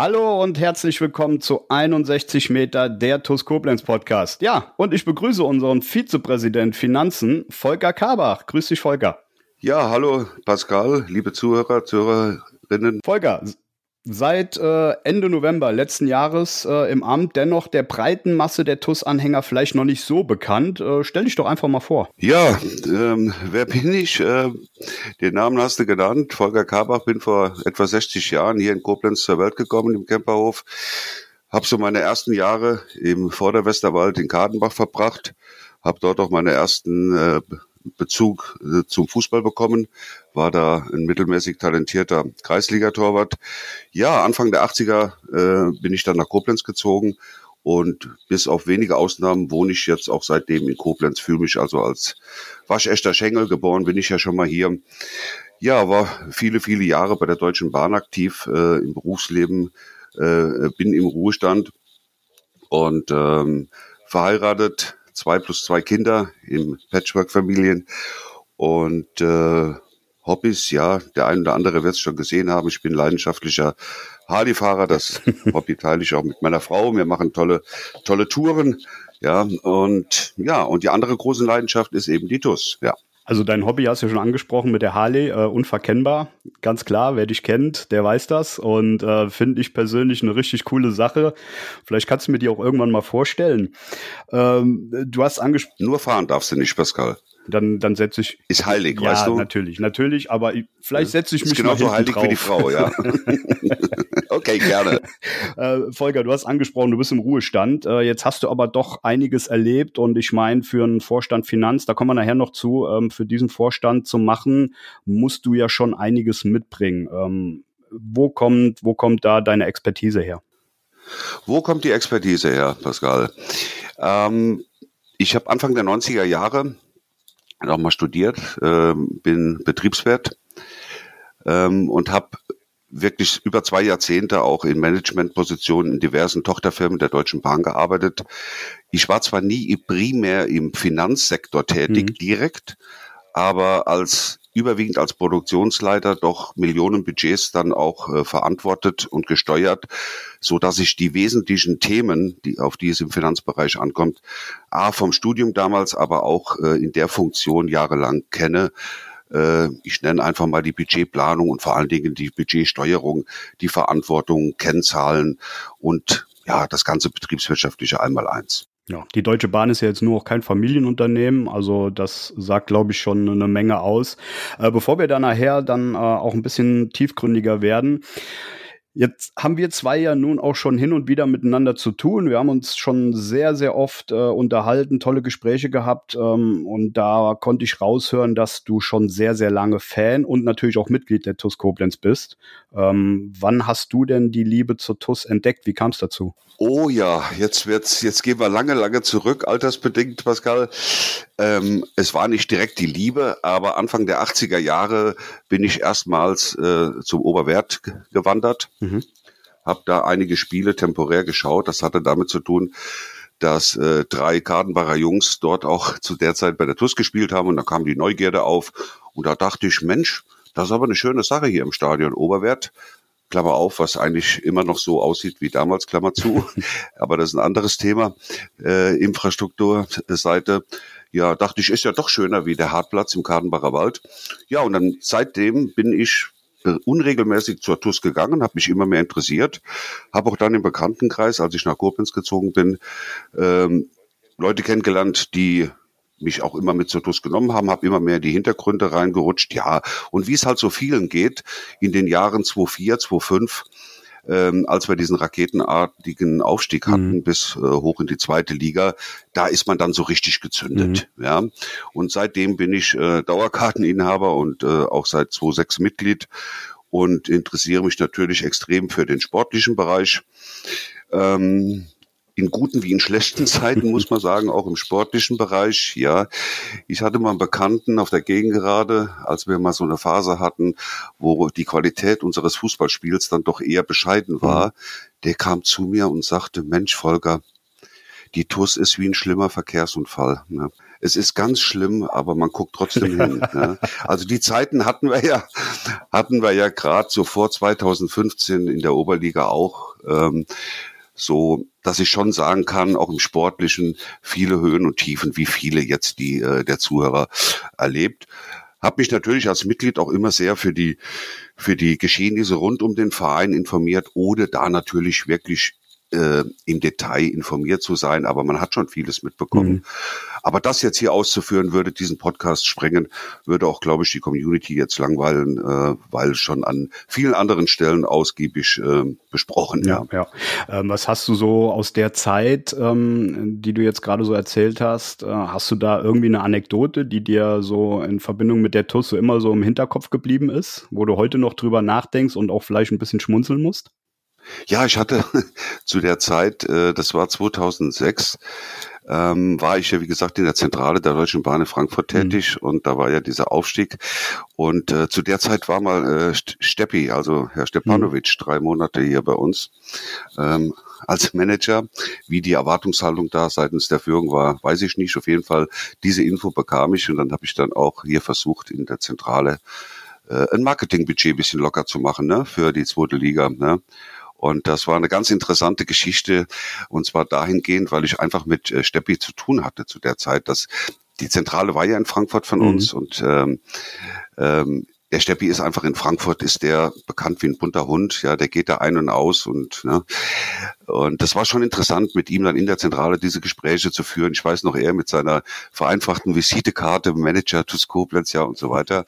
Hallo und herzlich willkommen zu 61 Meter der TUS Koblenz Podcast. Ja, und ich begrüße unseren Vizepräsident Finanzen, Volker Kabach. Grüß dich, Volker. Ja, hallo Pascal, liebe Zuhörer, Zuhörerinnen. Volker, seit äh, Ende November letzten Jahres äh, im Amt, dennoch der breiten Masse der TUS-Anhänger vielleicht noch nicht so bekannt. Äh, stell dich doch einfach mal vor. Ja, ähm, wer bin ich? Äh, den Namen hast du genannt. Volker Kabach, bin vor etwa 60 Jahren hier in Koblenz zur Welt gekommen im Camperhof. Hab so meine ersten Jahre im Vorderwesterwald in Kadenbach verbracht. Hab dort auch meine ersten äh, Bezug äh, zum Fußball bekommen, war da ein mittelmäßig talentierter Kreisligatorwart. Ja, Anfang der 80er äh, bin ich dann nach Koblenz gezogen und bis auf wenige Ausnahmen wohne ich jetzt auch seitdem in Koblenz, fühle mich also als waschechter Schengel geboren, bin ich ja schon mal hier. Ja, war viele, viele Jahre bei der Deutschen Bahn aktiv äh, im Berufsleben, äh, bin im Ruhestand und ähm, verheiratet, zwei plus zwei Kinder in Patchwork-Familien und äh, Hobbys, ja, der ein oder andere wird es schon gesehen haben. Ich bin leidenschaftlicher Harley-Fahrer. Das Hobby teile ich auch mit meiner Frau. Wir machen tolle, tolle Touren. Ja, und ja, und die andere große Leidenschaft ist eben die TUS, ja. Also dein Hobby hast du ja schon angesprochen mit der Harley, äh, unverkennbar, ganz klar, wer dich kennt, der weiß das und äh, finde ich persönlich eine richtig coole Sache. Vielleicht kannst du mir die auch irgendwann mal vorstellen. Ähm, du hast angesprochen... Nur fahren darfst du nicht, Pascal dann, dann setze ich. Ist heilig, ja, weißt du? natürlich, natürlich, aber vielleicht setze ich mich ist genauso heilig drauf. wie die Frau, ja. okay, gerne. Äh, Volker, du hast angesprochen, du bist im Ruhestand. Äh, jetzt hast du aber doch einiges erlebt und ich meine, für einen Vorstand Finanz, da kommen wir nachher noch zu, ähm, für diesen Vorstand zu machen, musst du ja schon einiges mitbringen. Ähm, wo kommt, wo kommt da deine Expertise her? Wo kommt die Expertise her, Pascal? Ähm, ich habe Anfang der 90er Jahre auch mal studiert, äh, bin Betriebswirt ähm, und habe wirklich über zwei Jahrzehnte auch in Managementpositionen in diversen Tochterfirmen der Deutschen Bahn gearbeitet. Ich war zwar nie primär im Finanzsektor tätig, mhm. direkt, aber als überwiegend als Produktionsleiter doch Millionenbudgets dann auch äh, verantwortet und gesteuert, so dass ich die wesentlichen Themen, die auf die es im Finanzbereich ankommt, a vom Studium damals, aber auch äh, in der Funktion jahrelang kenne. Äh, ich nenne einfach mal die Budgetplanung und vor allen Dingen die Budgetsteuerung, die Verantwortung, Kennzahlen und ja, das ganze betriebswirtschaftliche einmal eins. Ja, die Deutsche Bahn ist ja jetzt nur noch kein Familienunternehmen, also das sagt, glaube ich, schon eine Menge aus. Äh, bevor wir da nachher dann äh, auch ein bisschen tiefgründiger werden, Jetzt haben wir zwei ja nun auch schon hin und wieder miteinander zu tun. Wir haben uns schon sehr, sehr oft äh, unterhalten, tolle Gespräche gehabt ähm, und da konnte ich raushören, dass du schon sehr, sehr lange Fan und natürlich auch Mitglied der TUS Koblenz bist. Ähm, wann hast du denn die Liebe zur TUS entdeckt? Wie kam es dazu? Oh ja, jetzt wird's, jetzt gehen wir lange, lange zurück, altersbedingt, Pascal. Ähm, es war nicht direkt die Liebe, aber Anfang der 80er Jahre bin ich erstmals äh, zum Oberwert gewandert, mhm. habe da einige Spiele temporär geschaut. Das hatte damit zu tun, dass äh, drei Kartenbacher Jungs dort auch zu der Zeit bei der TUS gespielt haben und da kam die Neugierde auf und da dachte ich, Mensch, das ist aber eine schöne Sache hier im Stadion Oberwert. Klammer auf, was eigentlich immer noch so aussieht wie damals, Klammer zu. Aber das ist ein anderes Thema, äh, Infrastrukturseite. Ja, dachte ich, ist ja doch schöner wie der Hartplatz im Kadenbacher Wald. Ja, und dann seitdem bin ich unregelmäßig zur TUS gegangen, habe mich immer mehr interessiert, habe auch dann im Bekanntenkreis, als ich nach Koblenz gezogen bin, ähm, Leute kennengelernt, die mich auch immer mit zur TUS genommen haben, habe immer mehr die Hintergründe reingerutscht. Ja, und wie es halt so vielen geht, in den Jahren 2004, 2005, ähm, als wir diesen raketenartigen Aufstieg hatten mhm. bis äh, hoch in die zweite Liga, da ist man dann so richtig gezündet. Mhm. Ja, und seitdem bin ich äh, Dauerkarteninhaber und äh, auch seit 2006 Mitglied und interessiere mich natürlich extrem für den sportlichen Bereich. Ähm, in guten wie in schlechten Zeiten, muss man sagen, auch im sportlichen Bereich. Ja, ich hatte mal einen Bekannten auf der Gegengerade, als wir mal so eine Phase hatten, wo die Qualität unseres Fußballspiels dann doch eher bescheiden war. Mhm. Der kam zu mir und sagte, Mensch, Volker, die TUS ist wie ein schlimmer Verkehrsunfall. Ne? Es ist ganz schlimm, aber man guckt trotzdem hin. Ne? Also die Zeiten hatten wir ja, hatten wir ja gerade so vor 2015 in der Oberliga auch. Ähm, so dass ich schon sagen kann, auch im Sportlichen viele Höhen und Tiefen, wie viele jetzt die äh, der Zuhörer erlebt. Hab mich natürlich als Mitglied auch immer sehr für die für die Geschehnisse rund um den Verein informiert, ohne da natürlich wirklich äh, im Detail informiert zu sein, aber man hat schon vieles mitbekommen. Mhm. Aber das jetzt hier auszuführen, würde diesen Podcast sprengen, würde auch, glaube ich, die Community jetzt langweilen, äh, weil schon an vielen anderen Stellen ausgiebig äh, besprochen. Ja, ja. ja. Ähm, was hast du so aus der Zeit, ähm, die du jetzt gerade so erzählt hast, äh, hast du da irgendwie eine Anekdote, die dir so in Verbindung mit der TUS so immer so im Hinterkopf geblieben ist, wo du heute noch drüber nachdenkst und auch vielleicht ein bisschen schmunzeln musst? Ja, ich hatte zu der Zeit, äh, das war 2006, ähm, war ich ja, wie gesagt, in der Zentrale der Deutschen Bahn in Frankfurt mhm. tätig mhm. und da war ja dieser Aufstieg. Und äh, zu der Zeit war mal äh, Steppi, also Herr Stepanovic, mhm. drei Monate hier bei uns ähm, als Manager. Wie die Erwartungshaltung da seitens der Führung war, weiß ich nicht. Auf jeden Fall, diese Info bekam ich und dann habe ich dann auch hier versucht, in der Zentrale äh, ein Marketingbudget bisschen locker zu machen ne, für die zweite Liga. Ne. Und das war eine ganz interessante Geschichte. Und zwar dahingehend, weil ich einfach mit äh, Steppi zu tun hatte zu der Zeit. Dass die Zentrale war ja in Frankfurt von mhm. uns und ähm, ähm, der Steppi ist einfach in Frankfurt, ist der bekannt wie ein bunter Hund, ja, der geht da ein und aus und ne, und das war schon interessant, mit ihm dann in der Zentrale diese Gespräche zu führen. Ich weiß noch, er mit seiner vereinfachten Visitekarte, Manager to Koblenz, ja und so weiter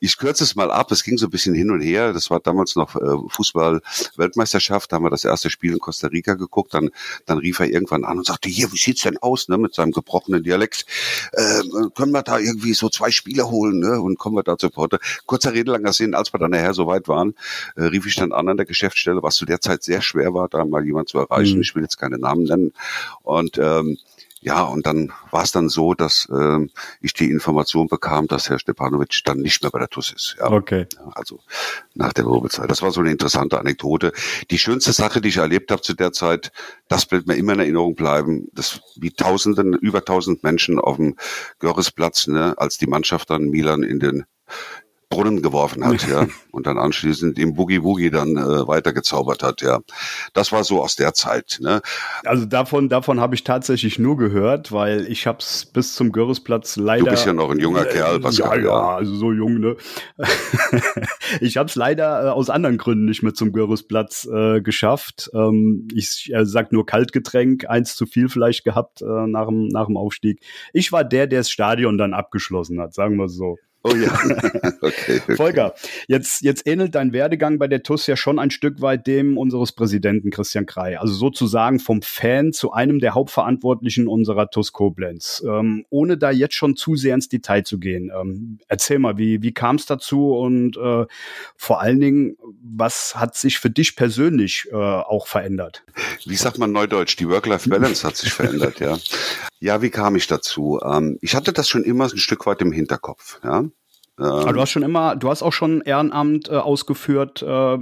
ich kürze es mal ab. Es ging so ein bisschen hin und her. Das war damals noch äh, Fußball-Weltmeisterschaft. Da haben wir das erste Spiel in Costa Rica geguckt. Dann, dann rief er irgendwann an und sagte, hier, wie sieht's denn aus, ne, mit seinem gebrochenen Dialekt? Äh, können wir da irgendwie so zwei Spiele holen, ne? Und kommen wir da zu Porte? Kurzer Rede, langer Sinn. Als wir dann nachher so weit waren, äh, rief ich dann an an der Geschäftsstelle, was zu der Zeit sehr schwer war, da mal jemand zu erreichen. Mhm. Ich will jetzt keine Namen nennen. Und ähm, ja, und dann war es dann so, dass äh, ich die Information bekam, dass Herr Stepanovic dann nicht mehr bei der TUS ist. Ja. Okay. Also nach der Probezeit. Das war so eine interessante Anekdote. Die schönste Sache, die ich erlebt habe zu der Zeit, das wird mir immer in Erinnerung bleiben, dass wie Tausenden, über tausend Menschen auf dem Görrisplatz, ne, als die Mannschaft dann Milan in den Brunnen geworfen hat, ja, und dann anschließend im Boogie Woogie dann äh, weitergezaubert hat, ja. Das war so aus der Zeit, ne? Also davon, davon habe ich tatsächlich nur gehört, weil ich hab's bis zum Görrisplatz leider. Du bist ja noch ein junger äh, Kerl, Pascal. Ja, ja, also so jung, ne? ich hab's leider äh, aus anderen Gründen nicht mehr zum Görrisplatz äh, geschafft. Ähm, ich äh, sag nur Kaltgetränk, eins zu viel vielleicht gehabt äh, nach dem nach dem Aufstieg. Ich war der, der das Stadion dann abgeschlossen hat, sagen wir so. Oh ja. okay, okay. Volker, jetzt, jetzt ähnelt dein Werdegang bei der TUS ja schon ein Stück weit dem unseres Präsidenten Christian Krei. Also sozusagen vom Fan zu einem der Hauptverantwortlichen unserer TUS Koblenz. Ähm, ohne da jetzt schon zu sehr ins Detail zu gehen. Ähm, erzähl mal, wie, wie kam es dazu und äh, vor allen Dingen, was hat sich für dich persönlich äh, auch verändert? Wie sagt man neudeutsch? Die Work-Life-Balance hat sich verändert, ja. Ja, wie kam ich dazu? Ähm, ich hatte das schon immer ein Stück weit im Hinterkopf, ja. Aber du hast schon immer, du hast auch schon Ehrenamt äh, ausgeführt äh, äh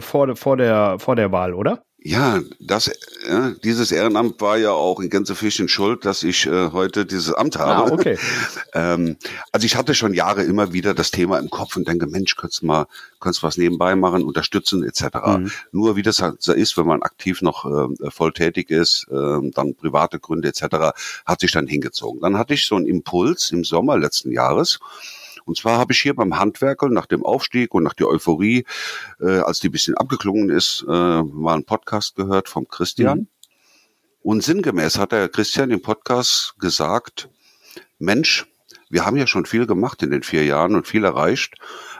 vor, vor, der, vor der Wahl, oder? Ja, das, ja, dieses Ehrenamt war ja auch in Gänsefüßchen schuld, dass ich äh, heute dieses Amt ah, habe. Ah, okay. ähm, also ich hatte schon Jahre immer wieder das Thema im Kopf und denke, Mensch, könntest du mal, könntest was nebenbei machen, unterstützen etc. Mhm. Nur wie das halt so ist, wenn man aktiv noch äh, voll tätig ist, äh, dann private Gründe etc. hat sich dann hingezogen. Dann hatte ich so einen Impuls im Sommer letzten Jahres und zwar habe ich hier beim Handwerker nach dem Aufstieg und nach der Euphorie, äh, als die bisschen abgeklungen ist, äh, mal einen Podcast gehört vom Christian. Mhm. Und sinngemäß hat der Christian im Podcast gesagt, Mensch, wir haben ja schon viel gemacht in den vier Jahren und viel erreicht.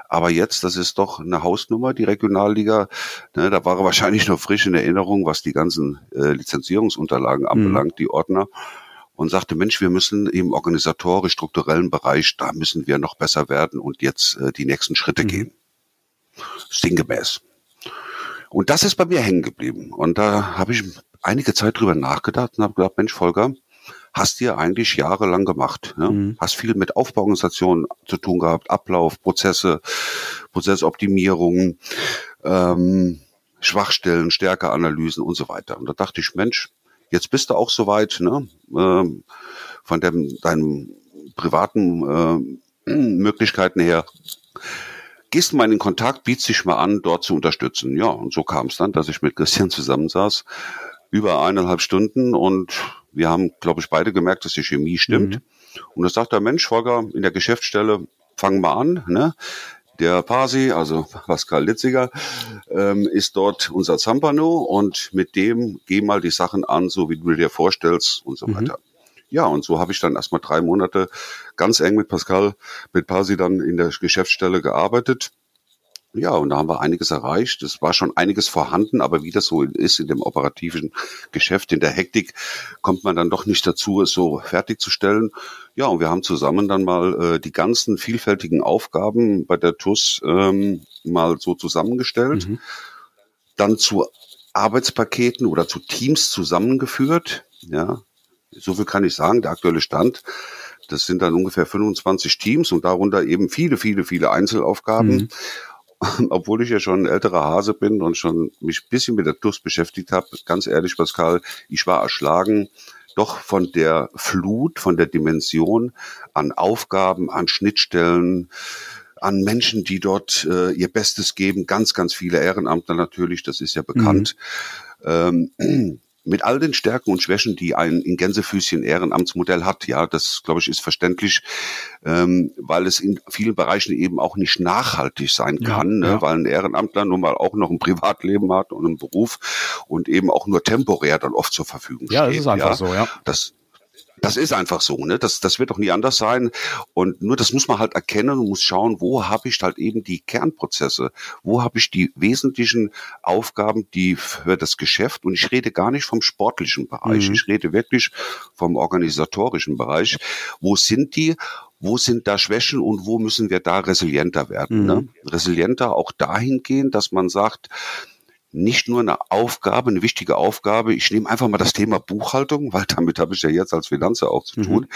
Aber jetzt, das ist doch eine Hausnummer, die Regionalliga. Ne, da war er wahrscheinlich noch frisch in Erinnerung, was die ganzen äh, Lizenzierungsunterlagen anbelangt, mhm. die Ordner und sagte, Mensch, wir müssen im organisatorisch strukturellen Bereich, da müssen wir noch besser werden und jetzt äh, die nächsten Schritte mhm. gehen. Sinngemäß. Und das ist bei mir hängen geblieben. Und da habe ich einige Zeit drüber nachgedacht und habe gedacht, Mensch, Volker, hast dir eigentlich jahrelang gemacht. Ne? Mhm. Hast viel mit Aufbauorganisationen zu tun gehabt, Ablauf, Prozesse, Prozessoptimierungen, ähm, Schwachstellen, Stärkeanalysen und so weiter. Und da dachte ich, Mensch, jetzt bist du auch soweit, ne? Ähm, von dem, deinen privaten äh, Möglichkeiten her. Gehst mal in Kontakt, bietst dich mal an, dort zu unterstützen. Ja, und so kam es dann, dass ich mit Christian zusammensaß, über eineinhalb Stunden und wir haben, glaube ich, beide gemerkt, dass die Chemie stimmt. Mhm. Und da sagt der Mensch, Volker, in der Geschäftsstelle, fangen wir an, ne? Der Pasi, also Pascal Litziger, ähm, ist dort unser Zampano und mit dem geh mal die Sachen an, so wie du dir vorstellst und so mhm. weiter. Ja, und so habe ich dann erstmal drei Monate ganz eng mit Pascal, mit Pasi dann in der Geschäftsstelle gearbeitet. Ja, und da haben wir einiges erreicht. Es war schon einiges vorhanden, aber wie das so ist in dem operativen Geschäft, in der Hektik, kommt man dann doch nicht dazu, es so fertigzustellen. Ja, und wir haben zusammen dann mal äh, die ganzen vielfältigen Aufgaben bei der TUS ähm, mal so zusammengestellt, mhm. dann zu Arbeitspaketen oder zu Teams zusammengeführt. Ja, so viel kann ich sagen. Der aktuelle Stand das sind dann ungefähr 25 Teams und darunter eben viele, viele, viele Einzelaufgaben. Mhm. obwohl ich ja schon ein älterer Hase bin und schon mich ein bisschen mit der Durst beschäftigt habe, ganz ehrlich, Pascal, ich war erschlagen doch von der Flut, von der Dimension an Aufgaben, an Schnittstellen, an Menschen, die dort äh, ihr Bestes geben, ganz, ganz viele Ehrenamtler natürlich, das ist ja bekannt. Mhm. Ähm, mit all den Stärken und Schwächen, die ein in Gänsefüßchen Ehrenamtsmodell hat. Ja, das glaube ich ist verständlich, ähm, weil es in vielen Bereichen eben auch nicht nachhaltig sein kann, ja, ne? weil ein Ehrenamtler nun mal auch noch ein Privatleben hat und einen Beruf und eben auch nur temporär dann oft zur Verfügung ja, steht. Ja, das ist einfach ja? so, ja. Das, das ist einfach so, ne? Das, das wird doch nie anders sein. Und nur das muss man halt erkennen und muss schauen, wo habe ich halt eben die Kernprozesse, wo habe ich die wesentlichen Aufgaben, die für das Geschäft, und ich rede gar nicht vom sportlichen Bereich, mhm. ich rede wirklich vom organisatorischen Bereich. Wo sind die? wo sind da Schwächen und wo müssen wir da resilienter werden? Ne? Mhm. Ne? Resilienter auch dahingehend, dass man sagt, nicht nur eine Aufgabe, eine wichtige Aufgabe. Ich nehme einfach mal das Thema Buchhaltung, weil damit habe ich ja jetzt als Finanzer auch zu tun.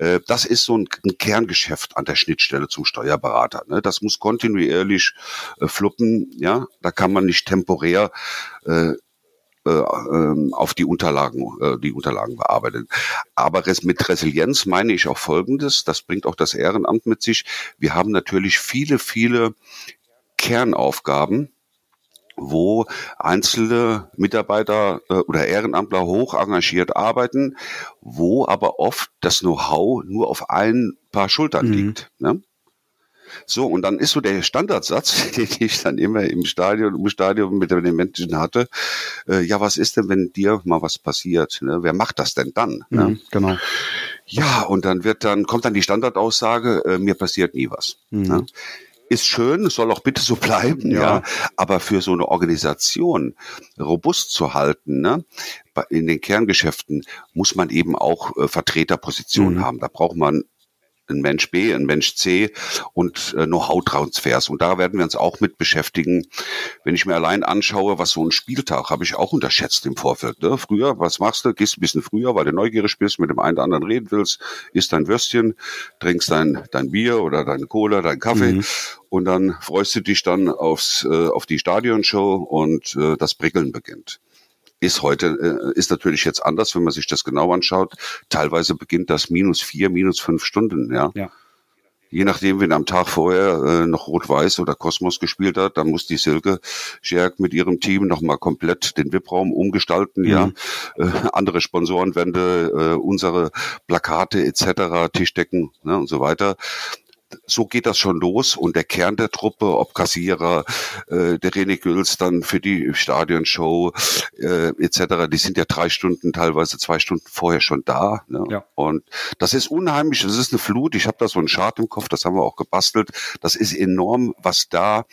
Mhm. Das ist so ein, ein, Kerngeschäft an der Schnittstelle zum Steuerberater. Ne? Das muss kontinuierlich äh, fluppen. Ja, da kann man nicht temporär äh, äh, ähm, auf die Unterlagen, die Unterlagen bearbeiten. Aber mit Resilienz meine ich auch Folgendes, das bringt auch das Ehrenamt mit sich. Wir haben natürlich viele, viele Kernaufgaben, wo einzelne Mitarbeiter äh, oder Ehrenamtler hoch engagiert arbeiten, wo aber oft das Know-how nur auf ein paar Schultern mhm. liegt. Ne? So, und dann ist so der Standardsatz, den ich dann immer im Stadion, im Stadion mit den Menschen hatte, äh, ja, was ist denn, wenn dir mal was passiert? Ne? Wer macht das denn dann? Ne? Mhm, Genau. Ja, und dann wird dann, kommt dann die Standardaussage, äh, mir passiert nie was. Mhm. Ne? Ist schön, soll auch bitte so bleiben, ja. ja. Aber für so eine Organisation robust zu halten, ne, in den Kerngeschäften muss man eben auch äh, Vertreterpositionen mhm. haben. Da braucht man ein Mensch B, ein Mensch C und äh, Know-how-Transfers. Und da werden wir uns auch mit beschäftigen. Wenn ich mir allein anschaue, was so ein Spieltag, habe ich auch unterschätzt im Vorfeld. Ne? Früher, was machst du? Gehst ein bisschen früher, weil du neugierig bist, mit dem einen oder anderen reden willst, isst dein Würstchen, trinkst dein, dein Bier oder deine Cola, dein Kaffee mhm. und dann freust du dich dann aufs, äh, auf die Stadionshow und äh, das Prickeln beginnt ist heute, äh, ist natürlich jetzt anders, wenn man sich das genau anschaut. Teilweise beginnt das minus vier, minus fünf Stunden, ja. ja. Je nachdem, wenn am Tag vorher äh, noch Rot-Weiß oder Kosmos gespielt hat, dann muss die Silke Scherk mit ihrem Team nochmal komplett den VIP-Raum umgestalten, mhm. ja. Äh, andere Sponsorenwände, äh, unsere Plakate etc., Tischdecken ne, und so weiter so geht das schon los und der Kern der Truppe, ob Kassierer, äh, der René Güls dann für die Stadionshow äh, etc., die sind ja drei Stunden, teilweise zwei Stunden vorher schon da. Ne? Ja. Und das ist unheimlich, das ist eine Flut. Ich habe da so einen Chart im Kopf, das haben wir auch gebastelt. Das ist enorm, was da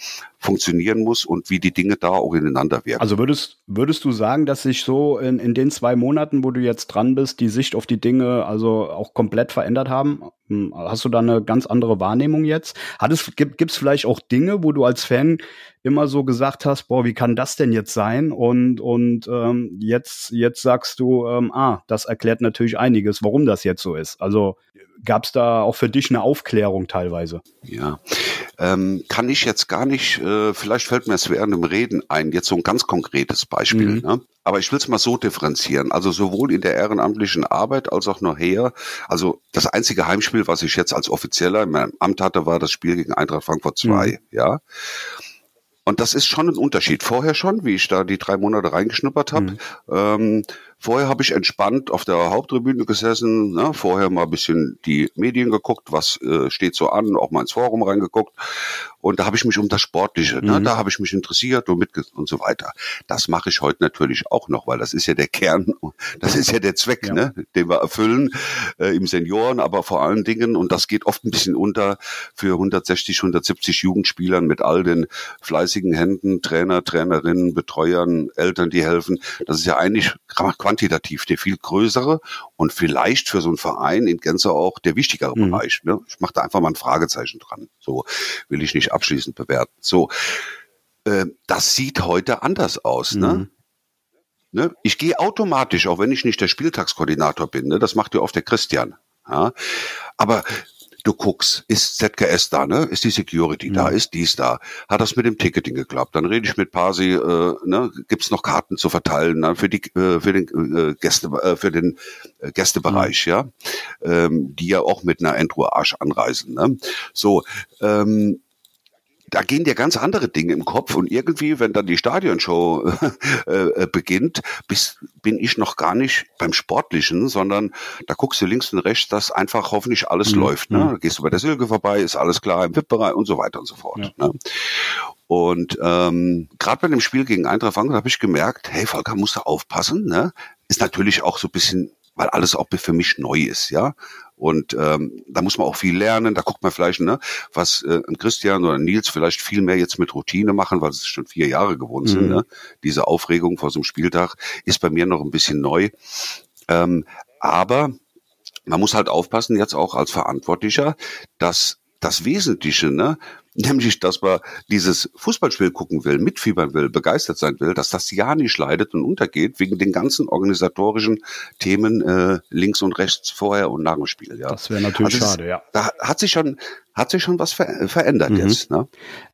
funktionieren muss und wie die Dinge da auch ineinander wirken. Also würdest, würdest du sagen, dass sich so in, in den zwei Monaten, wo du jetzt dran bist, die Sicht auf die Dinge also auch komplett verändert haben? Hm, hast du da eine ganz andere Wahrnehmung jetzt? Hat es, gibt es vielleicht auch Dinge, wo du als Fan immer so gesagt hast, boah, wie kann das denn jetzt sein? Und, und ähm, jetzt, jetzt sagst du, ähm, ah, das erklärt natürlich einiges, warum das jetzt so ist. Also gab es da auch für dich eine Aufklärung teilweise? Ja, ähm, kann ich jetzt gar nicht, äh, vielleicht fällt mir es während dem Reden ein, jetzt so ein ganz konkretes Beispiel. Mhm. Ne? Aber ich will es mal so differenzieren. Also sowohl in der ehrenamtlichen Arbeit als auch nachher. Also das einzige Heimspiel, was ich jetzt als Offizieller in meinem Amt hatte, war das Spiel gegen Eintracht Frankfurt 2. Mhm. Ja. Und das ist schon ein Unterschied. Vorher schon, wie ich da die drei Monate reingeschnuppert habe. Mhm. Ähm, vorher habe ich entspannt auf der Haupttribüne gesessen, ne, vorher mal ein bisschen die Medien geguckt, was äh, steht so an, auch mal ins Forum reingeguckt. Und da habe ich mich um das Sportliche, ne, mhm. ne, da habe ich mich interessiert und mit und so weiter. Das mache ich heute natürlich auch noch, weil das ist ja der Kern, das ist ja der Zweck, ja. ne, den wir erfüllen äh, im Senioren, aber vor allen Dingen, und das geht oft ein bisschen unter für 160, 170 Jugendspielern mit all den fleißigen Händen, Trainer, Trainerinnen, Betreuern, Eltern, die helfen. Das ist ja eigentlich quantitativ der viel größere und vielleicht für so einen Verein in Gänze auch der wichtigere mhm. Bereich. Ne? Ich mache da einfach mal ein Fragezeichen dran. So will ich nicht abschließend bewerten. So, äh, das sieht heute anders aus. Ne? Mhm. Ne? Ne? Ich gehe automatisch, auch wenn ich nicht der Spieltagskoordinator bin. Ne? Das macht ja oft der Christian. Ja? Aber du guckst, ist ZKS da, ne? Ist die Security mhm. da? Ist dies da? Hat das mit dem Ticketing geklappt? Dann rede ich mit Pasi, äh, ne? Gibt's noch Karten zu verteilen ne? für die äh, für den äh, Gäste äh, für den äh, Gästebereich, mhm. ja, ähm, die ja auch mit einer Endruhe-Arsch anreisen. Ne? So, ähm, da gehen dir ganz andere Dinge im Kopf und irgendwie, wenn dann die Stadionshow äh, äh, beginnt, bis, bin ich noch gar nicht beim Sportlichen, sondern da guckst du links und rechts, dass einfach hoffentlich alles mhm. läuft. Ne? Mhm. Da gehst du bei der Silke vorbei, ist alles klar im VIP-Bereich und so weiter und so fort. Ja. Ne? Und ähm, gerade bei dem Spiel gegen Eintracht Frankfurt habe ich gemerkt, hey Volker, musst du aufpassen. Ne? Ist natürlich auch so ein bisschen weil alles auch für mich neu ist, ja. Und ähm, da muss man auch viel lernen. Da guckt man vielleicht, ne, was äh, Christian oder Nils vielleicht viel mehr jetzt mit Routine machen, weil es schon vier Jahre gewohnt sind. Mhm. Ne? Diese Aufregung vor so einem Spieltag ist bei mir noch ein bisschen neu. Ähm, aber man muss halt aufpassen, jetzt auch als Verantwortlicher, dass das Wesentliche, ne, nämlich dass man dieses Fußballspiel gucken will, mitfiebern will, begeistert sein will, dass das ja nicht leidet und untergeht wegen den ganzen organisatorischen Themen äh, links und rechts vorher und nach dem Spiel. Ja. Das wäre natürlich also schade, ja. Da hat sich schon hat sich schon was ver verändert mhm. jetzt. Ne?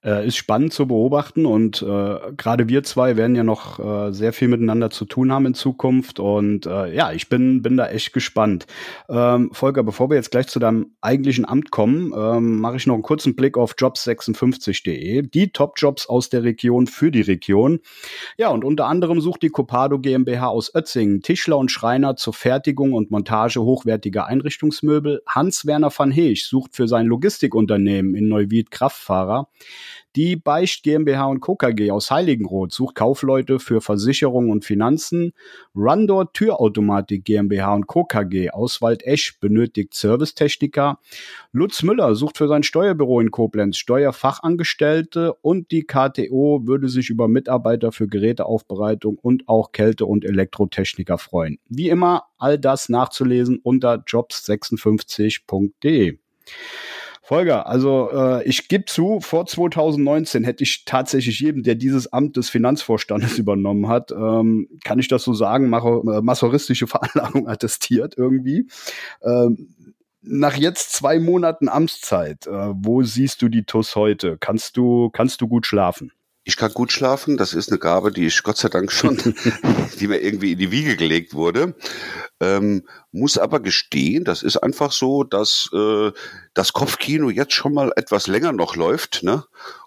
Äh, ist spannend zu beobachten und äh, gerade wir zwei werden ja noch äh, sehr viel miteinander zu tun haben in Zukunft und äh, ja, ich bin, bin da echt gespannt. Ähm, Volker, bevor wir jetzt gleich zu deinem eigentlichen Amt kommen, ähm, mache ich noch einen kurzen Blick auf jobs56.de, die Top-Jobs aus der Region für die Region. Ja, und unter anderem sucht die Copado GmbH aus Ötzingen Tischler und Schreiner zur Fertigung und Montage hochwertiger Einrichtungsmöbel. Hans-Werner van Heech sucht für sein Logistik Logistikunternehmen in Neuwied Kraftfahrer. Die Beicht GmbH und Co. KG aus Heiligenroth sucht Kaufleute für Versicherung und Finanzen. Rundor Türautomatik GmbH und Co. KG aus Waldesch benötigt Servicetechniker. Lutz Müller sucht für sein Steuerbüro in Koblenz Steuerfachangestellte und die KTO würde sich über Mitarbeiter für Geräteaufbereitung und auch Kälte- und Elektrotechniker freuen. Wie immer, all das nachzulesen unter jobs56.de. Volker, also äh, ich gebe zu, vor 2019 hätte ich tatsächlich jedem, der dieses Amt des Finanzvorstandes übernommen hat, ähm, kann ich das so sagen, macho, äh, masochistische Veranlagung attestiert irgendwie. Ähm, nach jetzt zwei Monaten Amtszeit, äh, wo siehst du die TUS heute? Kannst du, kannst du gut schlafen? Ich kann gut schlafen. Das ist eine Gabe, die ich Gott sei Dank schon, die mir irgendwie in die Wiege gelegt wurde. Ähm, muss aber gestehen, das ist einfach so, dass äh, das Kopfkino jetzt schon mal etwas länger noch läuft. Ne?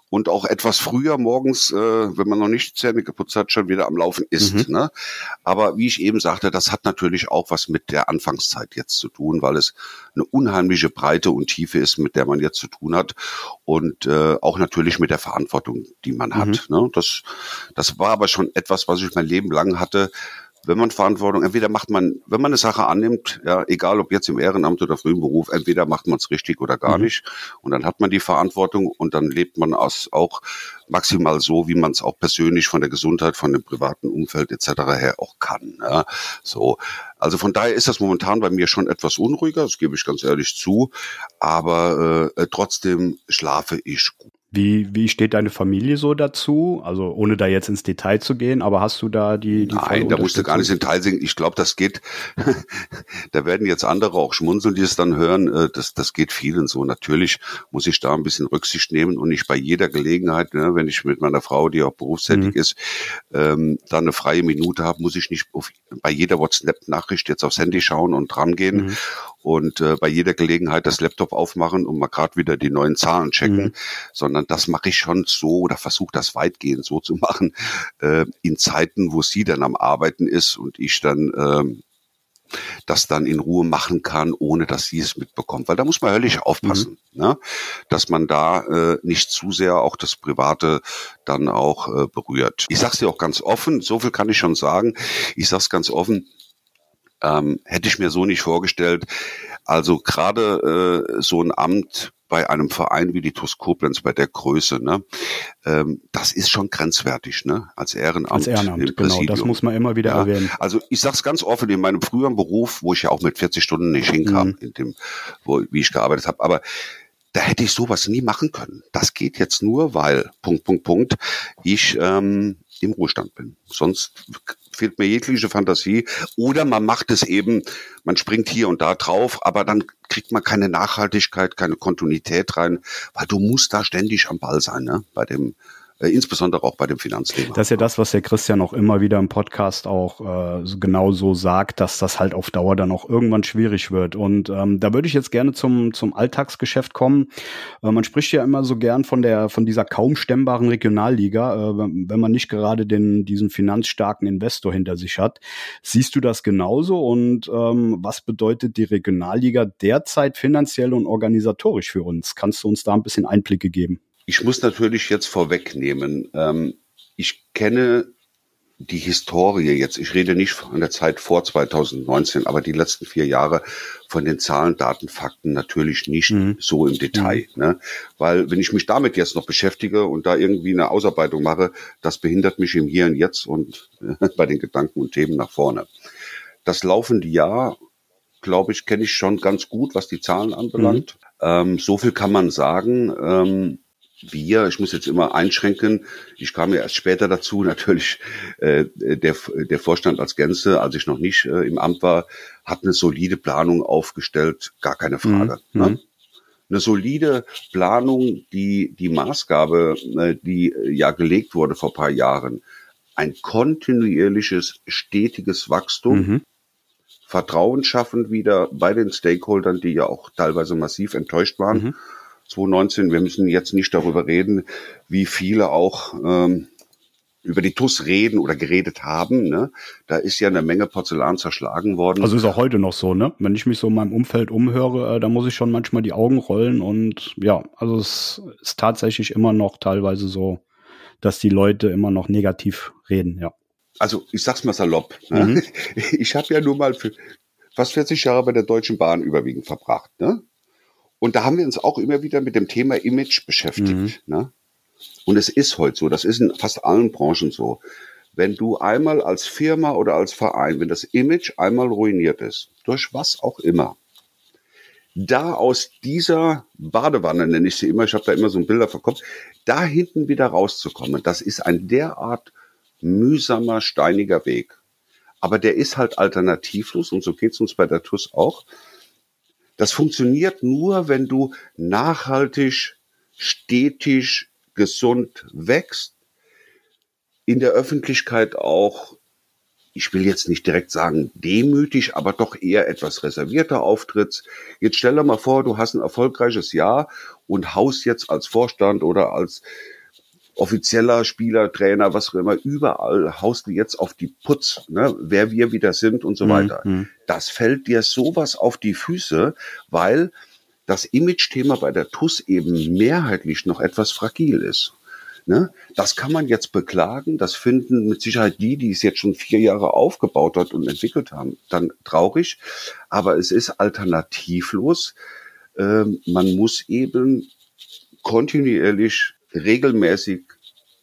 Und auch etwas früher morgens, äh, wenn man noch nicht Zähne geputzt hat, schon wieder am Laufen ist. Mhm. Ne? Aber wie ich eben sagte, das hat natürlich auch was mit der Anfangszeit jetzt zu tun, weil es eine unheimliche Breite und Tiefe ist, mit der man jetzt zu tun hat und äh, auch natürlich mit der Verantwortung, die man mhm. hat. Ne? Das, das war aber schon etwas, was ich mein Leben lang hatte wenn man Verantwortung, entweder macht man, wenn man eine Sache annimmt, ja, egal ob jetzt im Ehrenamt oder frühen Beruf, entweder macht man es richtig oder gar mhm. nicht. Und dann hat man die Verantwortung und dann lebt man aus auch maximal so, wie man es auch persönlich von der Gesundheit, von dem privaten Umfeld etc. her auch kann. Ja. So, also von daher ist das momentan bei mir schon etwas unruhiger, das gebe ich ganz ehrlich zu, aber äh, trotzdem schlafe ich gut. Wie, wie steht deine Familie so dazu? Also ohne da jetzt ins Detail zu gehen, aber hast du da die, die Nein, da musst du gar nicht ins Detail sehen. Ich glaube, das geht. da werden jetzt andere auch schmunzeln, die es dann hören. Äh, das, das geht vielen so. Natürlich muss ich da ein bisschen Rücksicht nehmen und nicht bei jeder Gelegenheit, ne, wenn ich mit meiner Frau, die auch berufstätig mhm. ist, ähm, da eine freie Minute habe, muss ich nicht auf, bei jeder WhatsApp-Nachricht jetzt aufs Handy schauen und drangehen. Mhm und äh, bei jeder Gelegenheit das Laptop aufmachen und mal gerade wieder die neuen Zahlen checken, mhm. sondern das mache ich schon so oder versuche das weitgehend so zu machen äh, in Zeiten, wo sie dann am Arbeiten ist und ich dann ähm, das dann in Ruhe machen kann, ohne dass sie es mitbekommt. Weil da muss man höllisch aufpassen, mhm. ne? dass man da äh, nicht zu sehr auch das Private dann auch äh, berührt. Ich sag's dir auch ganz offen, so viel kann ich schon sagen. Ich sag's ganz offen, ähm, hätte ich mir so nicht vorgestellt. Also gerade äh, so ein Amt bei einem Verein wie die TuS Koblenz bei der Größe, ne, ähm, das ist schon grenzwertig, ne, als Ehrenamt. Als Ehrenamt, genau, das muss man immer wieder ja, erwähnen. Also ich sag's ganz offen, in meinem früheren Beruf, wo ich ja auch mit 40 Stunden nicht hinkam, mhm. in dem, wo, wie ich gearbeitet habe, aber da hätte ich sowas nie machen können. Das geht jetzt nur, weil, Punkt, Punkt, Punkt, ich ähm, im Ruhestand bin. Sonst fehlt mir jegliche Fantasie. Oder man macht es eben, man springt hier und da drauf, aber dann kriegt man keine Nachhaltigkeit, keine Kontinuität rein, weil du musst da ständig am Ball sein, ne? Bei dem insbesondere auch bei dem Finanzthema. Das ist ja das, was der Christian auch immer wieder im Podcast auch äh, genau so sagt, dass das halt auf Dauer dann auch irgendwann schwierig wird. Und ähm, da würde ich jetzt gerne zum, zum Alltagsgeschäft kommen. Äh, man spricht ja immer so gern von der von dieser kaum stemmbaren Regionalliga, äh, wenn man nicht gerade den diesen finanzstarken Investor hinter sich hat. Siehst du das genauso? Und ähm, was bedeutet die Regionalliga derzeit finanziell und organisatorisch für uns? Kannst du uns da ein bisschen Einblicke geben? Ich muss natürlich jetzt vorwegnehmen, ähm, ich kenne die Historie jetzt, ich rede nicht von der Zeit vor 2019, aber die letzten vier Jahre von den Zahlen, Daten, Fakten natürlich nicht mhm. so im Detail. Mhm. Ne? Weil wenn ich mich damit jetzt noch beschäftige und da irgendwie eine Ausarbeitung mache, das behindert mich im Hier und Jetzt und äh, bei den Gedanken und Themen nach vorne. Das laufende Jahr, glaube ich, kenne ich schon ganz gut, was die Zahlen anbelangt. Mhm. Ähm, so viel kann man sagen. Ähm, wir, ich muss jetzt immer einschränken, ich kam ja erst später dazu, natürlich äh, der, der Vorstand als Gänze, als ich noch nicht äh, im Amt war, hat eine solide Planung aufgestellt, gar keine Frage. Mhm. Ne? Eine solide Planung, die die Maßgabe, äh, die äh, ja gelegt wurde vor paar Jahren, ein kontinuierliches, stetiges Wachstum, mhm. Vertrauen schaffen wieder bei den Stakeholdern, die ja auch teilweise massiv enttäuscht waren. Mhm 2019. Wir müssen jetzt nicht darüber reden, wie viele auch ähm, über die TUS reden oder geredet haben. Ne? Da ist ja eine Menge Porzellan zerschlagen worden. Also ist auch heute noch so, ne? Wenn ich mich so in meinem Umfeld umhöre, äh, da muss ich schon manchmal die Augen rollen und ja, also es ist tatsächlich immer noch teilweise so, dass die Leute immer noch negativ reden, ja. Also ich sag's mal salopp. Ne? Mhm. Ich habe ja nur mal für fast 40 Jahre bei der Deutschen Bahn überwiegend verbracht. Ne? Und da haben wir uns auch immer wieder mit dem Thema Image beschäftigt. Mhm. Ne? Und es ist heute so, das ist in fast allen Branchen so. Wenn du einmal als Firma oder als Verein, wenn das Image einmal ruiniert ist, durch was auch immer, da aus dieser Badewanne, nenne ich sie immer, ich habe da immer so ein Bilder verkauft, da hinten wieder rauszukommen, das ist ein derart mühsamer, steiniger Weg. Aber der ist halt alternativlos und so geht's uns bei der TUS auch. Das funktioniert nur, wenn du nachhaltig, stetig, gesund wächst, in der Öffentlichkeit auch, ich will jetzt nicht direkt sagen demütig, aber doch eher etwas reservierter auftrittst. Jetzt stell dir mal vor, du hast ein erfolgreiches Jahr und haust jetzt als Vorstand oder als offizieller Spieler, Trainer, was auch immer, überall haust du jetzt auf die Putz, ne, wer wir wieder sind und so mhm. weiter. Mhm. Das fällt dir sowas auf die Füße, weil das Image-Thema bei der TUS eben mehrheitlich noch etwas fragil ist. Ne? Das kann man jetzt beklagen. Das finden mit Sicherheit die, die es jetzt schon vier Jahre aufgebaut hat und entwickelt haben, dann traurig. Aber es ist alternativlos. Ähm, man muss eben kontinuierlich, regelmäßig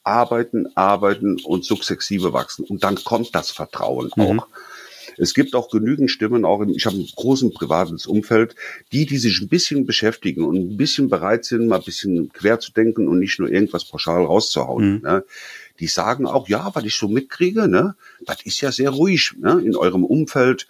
arbeiten, arbeiten und sukzessive wachsen. Und dann kommt das Vertrauen mhm. auch. Es gibt auch genügend Stimmen, auch im, ich habe ein großes privates Umfeld, die, die sich ein bisschen beschäftigen und ein bisschen bereit sind, mal ein bisschen quer zu denken und nicht nur irgendwas pauschal rauszuhauen. Mhm. Ne? Die sagen auch, ja, was ich so mitkriege, ne, das ist ja sehr ruhig ne, in eurem Umfeld.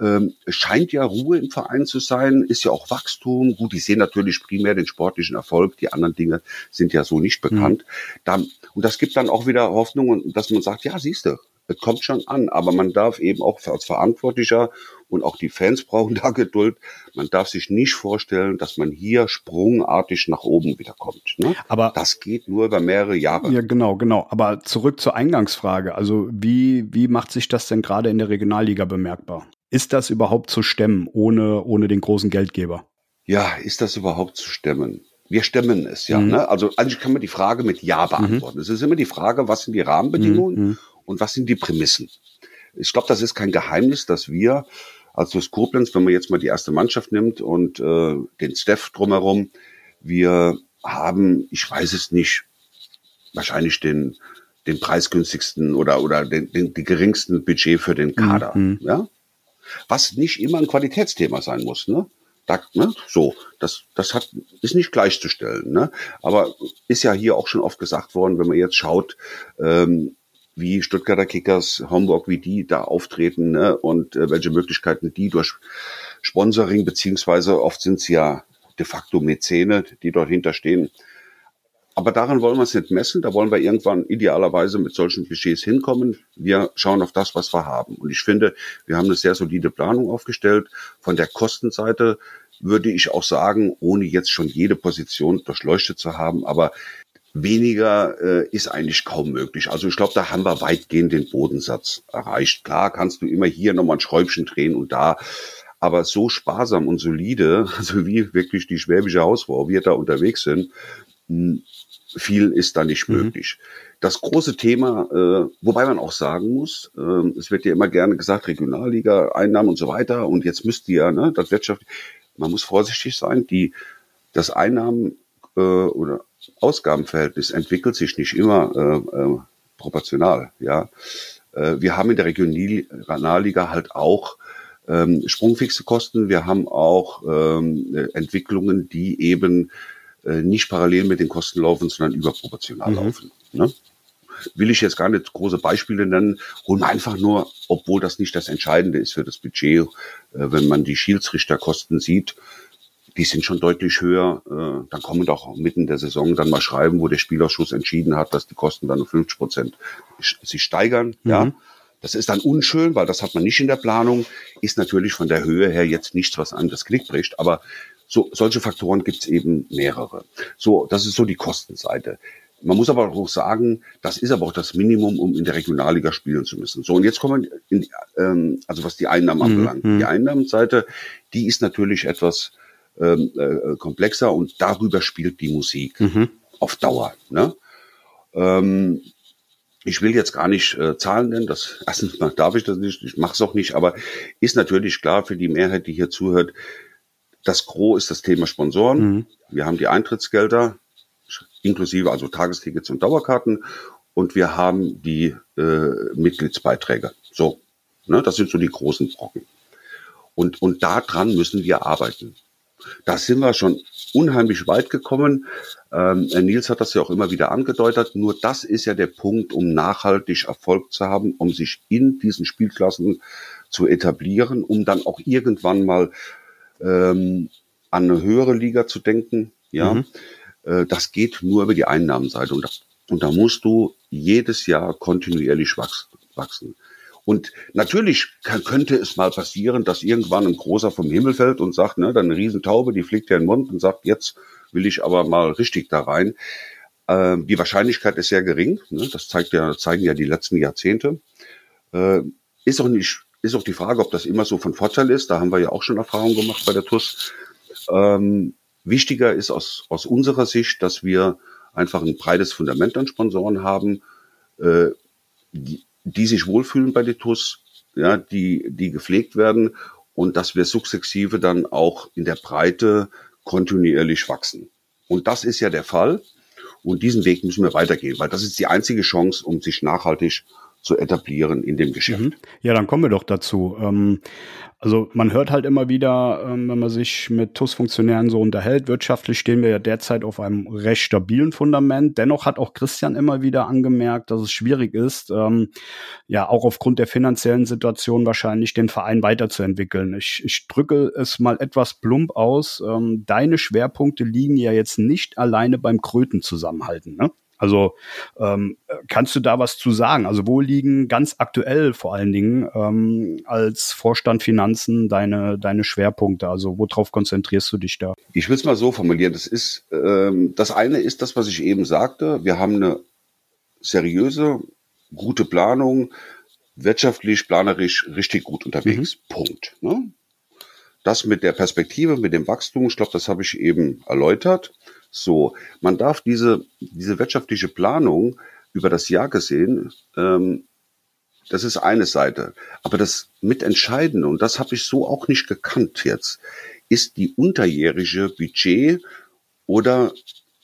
Ähm, scheint ja Ruhe im Verein zu sein, ist ja auch Wachstum. Gut, die sehen natürlich primär den sportlichen Erfolg, die anderen Dinge sind ja so nicht bekannt. Mhm. Dann, und das gibt dann auch wieder Hoffnung, dass man sagt, ja, siehst du, es kommt schon an, aber man darf eben auch als Verantwortlicher und auch die Fans brauchen da Geduld. Man darf sich nicht vorstellen, dass man hier sprungartig nach oben wiederkommt. Ne? Aber das geht nur über mehrere Jahre. Ja, genau, genau. Aber zurück zur Eingangsfrage. Also wie, wie macht sich das denn gerade in der Regionalliga bemerkbar? Ist das überhaupt zu stemmen ohne, ohne den großen Geldgeber? Ja, ist das überhaupt zu stemmen? Wir stemmen es ja. Mhm. Ne? Also eigentlich kann man die Frage mit Ja beantworten. Mhm. Es ist immer die Frage, was sind die Rahmenbedingungen? Mhm und was sind die Prämissen? Ich glaube, das ist kein Geheimnis, dass wir als das Koblenz, wenn man jetzt mal die erste Mannschaft nimmt und äh, den Steph drumherum, wir haben, ich weiß es nicht, wahrscheinlich den den preisgünstigsten oder oder den, den die geringsten Budget für den Kader, mhm. ja, was nicht immer ein Qualitätsthema sein muss, ne? Da, ne? So, das das hat ist nicht gleichzustellen, ne? Aber ist ja hier auch schon oft gesagt worden, wenn man jetzt schaut, ähm, wie Stuttgarter Kickers, Homburg, wie die da auftreten ne? und äh, welche Möglichkeiten die durch Sponsoring, beziehungsweise oft sind es ja de facto Mäzene, die dort hinterstehen. Aber daran wollen wir es nicht messen. Da wollen wir irgendwann idealerweise mit solchen Budgets hinkommen. Wir schauen auf das, was wir haben. Und ich finde, wir haben eine sehr solide Planung aufgestellt. Von der Kostenseite würde ich auch sagen, ohne jetzt schon jede Position durchleuchtet zu haben, aber Weniger äh, ist eigentlich kaum möglich. Also ich glaube, da haben wir weitgehend den Bodensatz erreicht. Klar kannst du immer hier nochmal ein Schräubchen drehen und da, aber so sparsam und solide, also wie wirklich die schwäbische Hausfrau, wir da unterwegs sind, viel ist da nicht mhm. möglich. Das große Thema, äh, wobei man auch sagen muss, äh, es wird ja immer gerne gesagt, Regionalliga, Einnahmen und so weiter, und jetzt müsst ihr, ne, das Wirtschaft, man muss vorsichtig sein, die, das Einnahmen äh, oder Ausgabenverhältnis entwickelt sich nicht immer äh, äh, proportional. Ja, äh, wir haben in der Regionalliga halt auch ähm, sprungfixe Kosten. Wir haben auch ähm, Entwicklungen, die eben äh, nicht parallel mit den Kosten laufen, sondern überproportional mhm. laufen. Ne? Will ich jetzt gar nicht große Beispiele nennen, holen wir einfach nur, obwohl das nicht das Entscheidende ist für das Budget, äh, wenn man die Schiedsrichterkosten sieht, die sind schon deutlich höher. Äh, dann kommen doch mitten der Saison dann mal schreiben, wo der Spielausschuss entschieden hat, dass die Kosten dann um 50 Prozent sich steigern. Mhm. Ja. Das ist dann unschön, weil das hat man nicht in der Planung. Ist natürlich von der Höhe her jetzt nichts, was einem das Knick bricht. Aber so, solche Faktoren gibt es eben mehrere. So, das ist so die Kostenseite. Man muss aber auch sagen, das ist aber auch das Minimum, um in der Regionalliga spielen zu müssen. So, und jetzt kommen wir in, ähm, also was die Einnahmen mhm. anbelangt. Die Einnahmenseite, die ist natürlich etwas ähm, äh, komplexer und darüber spielt die Musik mhm. auf Dauer. Ne? Ähm, ich will jetzt gar nicht äh, Zahlen nennen, das erstens mal darf ich das nicht, ich mache es auch nicht, aber ist natürlich klar für die Mehrheit, die hier zuhört, das Gros ist das Thema Sponsoren. Mhm. Wir haben die Eintrittsgelder, inklusive also Tagestickets und Dauerkarten und wir haben die äh, Mitgliedsbeiträge. So, ne, das sind so die großen Brocken. Und, und daran müssen wir arbeiten. Da sind wir schon unheimlich weit gekommen. Ähm, Nils hat das ja auch immer wieder angedeutet. Nur das ist ja der Punkt, um nachhaltig Erfolg zu haben, um sich in diesen Spielklassen zu etablieren, um dann auch irgendwann mal ähm, an eine höhere Liga zu denken. Ja, mhm. äh, das geht nur über die Einnahmenseite und, das, und da musst du jedes Jahr kontinuierlich wachsen. Und natürlich kann, könnte es mal passieren, dass irgendwann ein Großer vom Himmel fällt und sagt, ne, dann eine Riesentaube, die fliegt ja in den Mund und sagt, jetzt will ich aber mal richtig da rein. Ähm, die Wahrscheinlichkeit ist sehr gering. Ne? Das zeigt ja, zeigen ja die letzten Jahrzehnte. Äh, ist auch nicht, ist auch die Frage, ob das immer so von Vorteil ist. Da haben wir ja auch schon Erfahrungen gemacht bei der TUS. Ähm, wichtiger ist aus, aus unserer Sicht, dass wir einfach ein breites Fundament an Sponsoren haben, äh, die, die sich wohlfühlen bei den TUS, ja, die, die gepflegt werden und dass wir sukzessive dann auch in der Breite kontinuierlich wachsen. Und das ist ja der Fall. Und diesen Weg müssen wir weitergehen, weil das ist die einzige Chance, um sich nachhaltig zu etablieren in dem Geschäft. Mhm. Ja, dann kommen wir doch dazu. Ähm, also man hört halt immer wieder, ähm, wenn man sich mit TUS-Funktionären so unterhält, wirtschaftlich stehen wir ja derzeit auf einem recht stabilen Fundament. Dennoch hat auch Christian immer wieder angemerkt, dass es schwierig ist, ähm, ja auch aufgrund der finanziellen Situation wahrscheinlich den Verein weiterzuentwickeln. Ich, ich drücke es mal etwas plump aus. Ähm, deine Schwerpunkte liegen ja jetzt nicht alleine beim Kröten zusammenhalten. Ne? Also ähm, kannst du da was zu sagen? Also wo liegen ganz aktuell vor allen Dingen ähm, als Vorstand Finanzen deine, deine Schwerpunkte? Also worauf konzentrierst du dich da? Ich will es mal so formulieren. Das ist ähm, das eine ist das, was ich eben sagte. Wir haben eine seriöse, gute Planung, wirtschaftlich, planerisch richtig gut unterwegs. Mhm. Punkt. Ne? Das mit der Perspektive, mit dem Wachstum, ich glaube, das habe ich eben erläutert. So, man darf diese, diese wirtschaftliche Planung über das Jahr gesehen, ähm, das ist eine Seite. Aber das Mitentscheidende, und das habe ich so auch nicht gekannt jetzt, ist die unterjährige Budget oder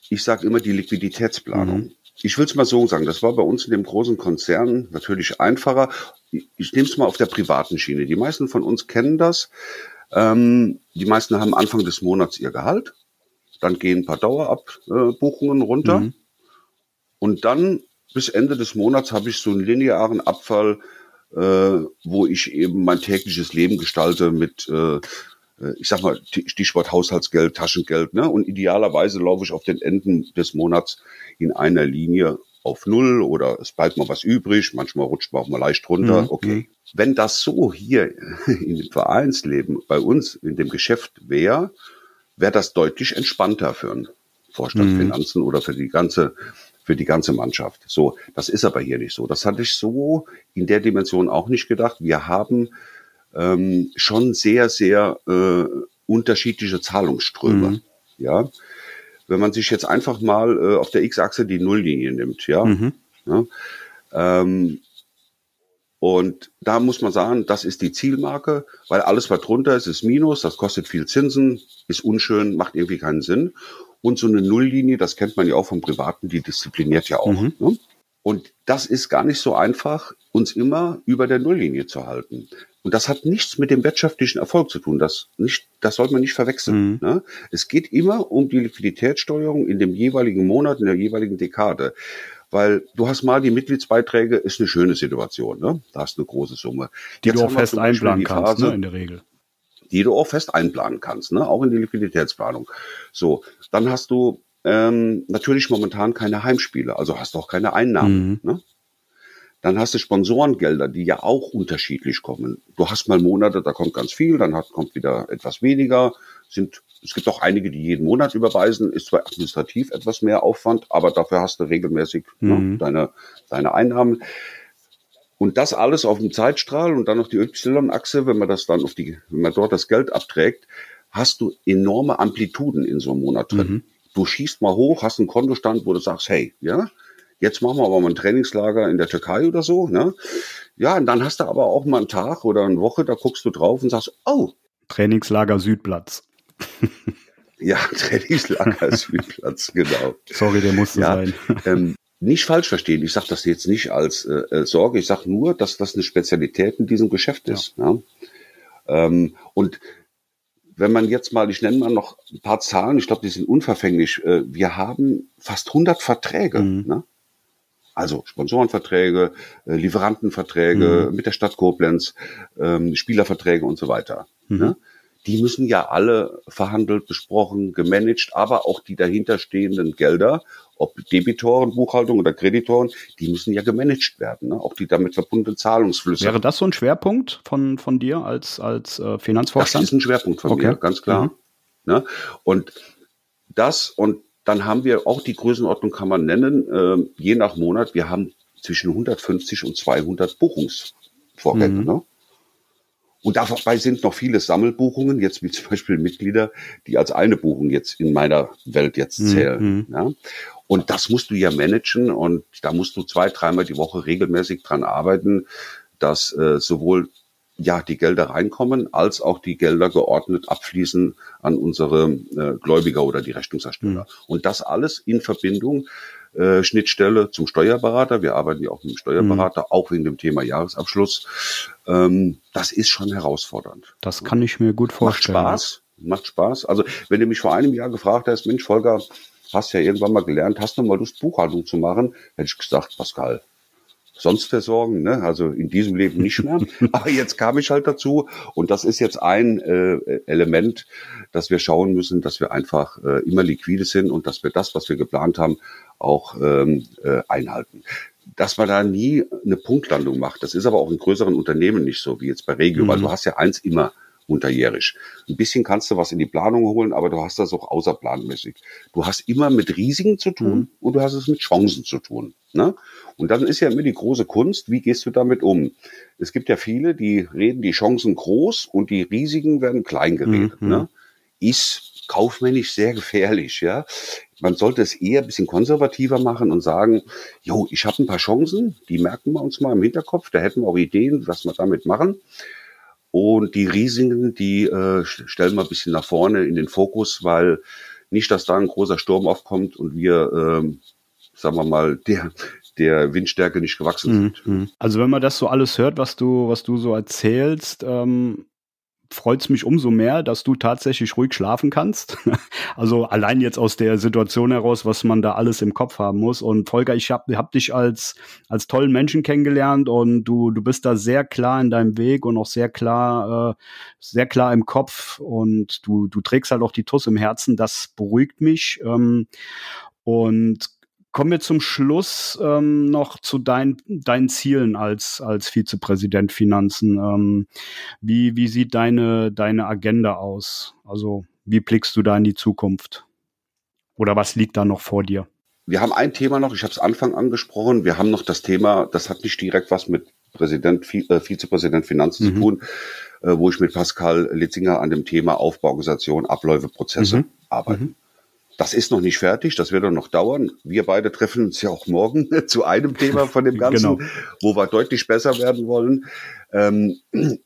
ich sage immer die Liquiditätsplanung. Mhm. Ich will es mal so sagen, das war bei uns in dem großen Konzern natürlich einfacher. Ich nehme es mal auf der privaten Schiene. Die meisten von uns kennen das. Ähm, die meisten haben Anfang des Monats ihr Gehalt dann gehen ein paar Dauerabbuchungen runter. Mhm. Und dann bis Ende des Monats habe ich so einen linearen Abfall, äh, wo ich eben mein tägliches Leben gestalte mit, äh, ich sag mal, Stichwort Haushaltsgeld, Taschengeld. Ne? Und idealerweise laufe ich auf den Enden des Monats in einer Linie auf Null oder es bleibt mal was übrig. Manchmal rutscht man auch mal leicht runter. Mhm. Okay. Wenn das so hier in dem Vereinsleben bei uns in dem Geschäft wäre, wäre das deutlich entspannter für einen Vorstand mhm. Finanzen oder für die ganze für die ganze Mannschaft. So, das ist aber hier nicht so. Das hatte ich so in der Dimension auch nicht gedacht. Wir haben ähm, schon sehr, sehr äh, unterschiedliche Zahlungsströme. Mhm. Ja, wenn man sich jetzt einfach mal äh, auf der X-Achse die Nulllinie nimmt, ja, mhm. ja ähm, und da muss man sagen, das ist die Zielmarke, weil alles, was drunter ist, ist Minus, das kostet viel Zinsen, ist unschön, macht irgendwie keinen Sinn. Und so eine Nulllinie, das kennt man ja auch vom Privaten, die diszipliniert ja auch. Mhm. Ne? Und das ist gar nicht so einfach, uns immer über der Nulllinie zu halten. Und das hat nichts mit dem wirtschaftlichen Erfolg zu tun. Das, nicht, das sollte man nicht verwechseln. Mhm. Ne? Es geht immer um die Liquiditätssteuerung in dem jeweiligen Monat, in der jeweiligen Dekade. Weil du hast mal die Mitgliedsbeiträge, ist eine schöne Situation, ne? Da hast du eine große Summe. Die Jetzt du auch fest einplanen kannst, ne, in der Regel. Die du auch fest einplanen kannst, ne? Auch in die Liquiditätsplanung. So, dann hast du ähm, natürlich momentan keine Heimspiele, also hast du auch keine Einnahmen. Mhm. Ne? Dann hast du Sponsorengelder, die ja auch unterschiedlich kommen. Du hast mal Monate, da kommt ganz viel, dann hat, kommt wieder etwas weniger. Sind, es gibt auch einige, die jeden Monat überweisen, ist zwar administrativ etwas mehr Aufwand, aber dafür hast du regelmäßig ne, mhm. ne, deine, deine Einnahmen. Und das alles auf dem Zeitstrahl und dann noch die Y-Achse, wenn man das dann auf die, wenn man dort das Geld abträgt, hast du enorme Amplituden in so einem Monat drin. Mhm. Du schießt mal hoch, hast einen Kontostand, wo du sagst, hey, ja, Jetzt machen wir aber mal ein Trainingslager in der Türkei oder so. Ne? Ja, und dann hast du aber auch mal einen Tag oder eine Woche, da guckst du drauf und sagst, oh. Trainingslager Südplatz. ja, Trainingslager Südplatz, genau. Sorry, der musste ja, sein. ähm, nicht falsch verstehen, ich sage das jetzt nicht als äh, äh Sorge, ich sage nur, dass das eine Spezialität in diesem Geschäft ist. Ja. ja? Ähm, und wenn man jetzt mal, ich nenne mal noch ein paar Zahlen, ich glaube, die sind unverfänglich. Äh, wir haben fast 100 Verträge. Mhm. Ne? Also Sponsorenverträge, äh, Lieferantenverträge mhm. mit der Stadt Koblenz, ähm, Spielerverträge und so weiter. Mhm. Ne? Die müssen ja alle verhandelt, besprochen, gemanagt, aber auch die dahinterstehenden Gelder, ob Debitoren, Buchhaltung oder Kreditoren, die müssen ja gemanagt werden. Ne? Auch die damit verbundenen Zahlungsflüsse. Wäre das so ein Schwerpunkt von, von dir als, als äh, Finanzvorstand? Das ist ein Schwerpunkt von okay. mir, ganz klar. Mhm. Ne? Und das und dann haben wir auch die Größenordnung kann man nennen, äh, je nach Monat, wir haben zwischen 150 und 200 Buchungsvorgänge. Mhm. Ne? Und dabei sind noch viele Sammelbuchungen, jetzt wie zum Beispiel Mitglieder, die als eine Buchung jetzt in meiner Welt jetzt mhm, zählen. Mhm. Ja? Und das musst du ja managen und da musst du zwei, dreimal die Woche regelmäßig dran arbeiten, dass äh, sowohl ja die Gelder reinkommen, als auch die Gelder geordnet abfließen an unsere äh, Gläubiger oder die Rechnungsersteller. Mhm. Und das alles in Verbindung äh, Schnittstelle zum Steuerberater. Wir arbeiten ja auch mit dem Steuerberater, mhm. auch wegen dem Thema Jahresabschluss. Ähm, das ist schon herausfordernd. Das kann ich mir gut vorstellen. Macht Spaß, macht Spaß. Also wenn du mich vor einem Jahr gefragt hast, Mensch, Volker, hast ja irgendwann mal gelernt, hast du mal Lust, Buchhaltung zu machen, hätte ich gesagt, Pascal, sonst versorgen, ne? also in diesem Leben nicht mehr. Aber jetzt kam ich halt dazu und das ist jetzt ein äh, Element, dass wir schauen müssen, dass wir einfach äh, immer liquide sind und dass wir das, was wir geplant haben, auch ähm, äh, einhalten. Dass man da nie eine Punktlandung macht, das ist aber auch in größeren Unternehmen nicht so wie jetzt bei Regio, mhm. weil du hast ja eins immer unterjährig. Ein bisschen kannst du was in die Planung holen, aber du hast das auch außerplanmäßig. Du hast immer mit Risiken zu tun mhm. und du hast es mit Chancen zu tun. Ne? Und dann ist ja immer die große Kunst, wie gehst du damit um? Es gibt ja viele, die reden die Chancen groß und die Risiken werden klein geredet. Mhm. Ne? Ist kaufmännisch sehr gefährlich, ja. Man sollte es eher ein bisschen konservativer machen und sagen, jo, ich habe ein paar Chancen, die merken wir uns mal im Hinterkopf, da hätten wir auch Ideen, was wir damit machen. Und die Risiken, die äh, stellen wir ein bisschen nach vorne in den Fokus, weil nicht, dass da ein großer Sturm aufkommt und wir, ähm, sagen wir mal, der, der Windstärke nicht gewachsen mhm, sind. Mhm. Also wenn man das so alles hört, was du, was du so erzählst, ähm, freut es mich umso mehr, dass du tatsächlich ruhig schlafen kannst. also allein jetzt aus der Situation heraus, was man da alles im Kopf haben muss. Und Volker, ich habe hab dich als, als tollen Menschen kennengelernt und du, du bist da sehr klar in deinem Weg und auch sehr klar, äh, sehr klar im Kopf und du, du trägst halt auch die Tuss im Herzen. Das beruhigt mich. Ähm, und Kommen wir zum Schluss ähm, noch zu dein, deinen Zielen als, als Vizepräsident Finanzen. Ähm, wie, wie sieht deine, deine Agenda aus? Also wie blickst du da in die Zukunft? Oder was liegt da noch vor dir? Wir haben ein Thema noch, ich habe es Anfang angesprochen, wir haben noch das Thema, das hat nicht direkt was mit Präsident, äh, Vizepräsident Finanzen mhm. zu tun, äh, wo ich mit Pascal Litzinger an dem Thema Aufbauorganisation, Abläufe, Prozesse mhm. arbeite. Mhm. Das ist noch nicht fertig, das wird noch dauern. Wir beide treffen uns ja auch morgen zu einem Thema von dem Ganzen, genau. wo wir deutlich besser werden wollen. Ähm,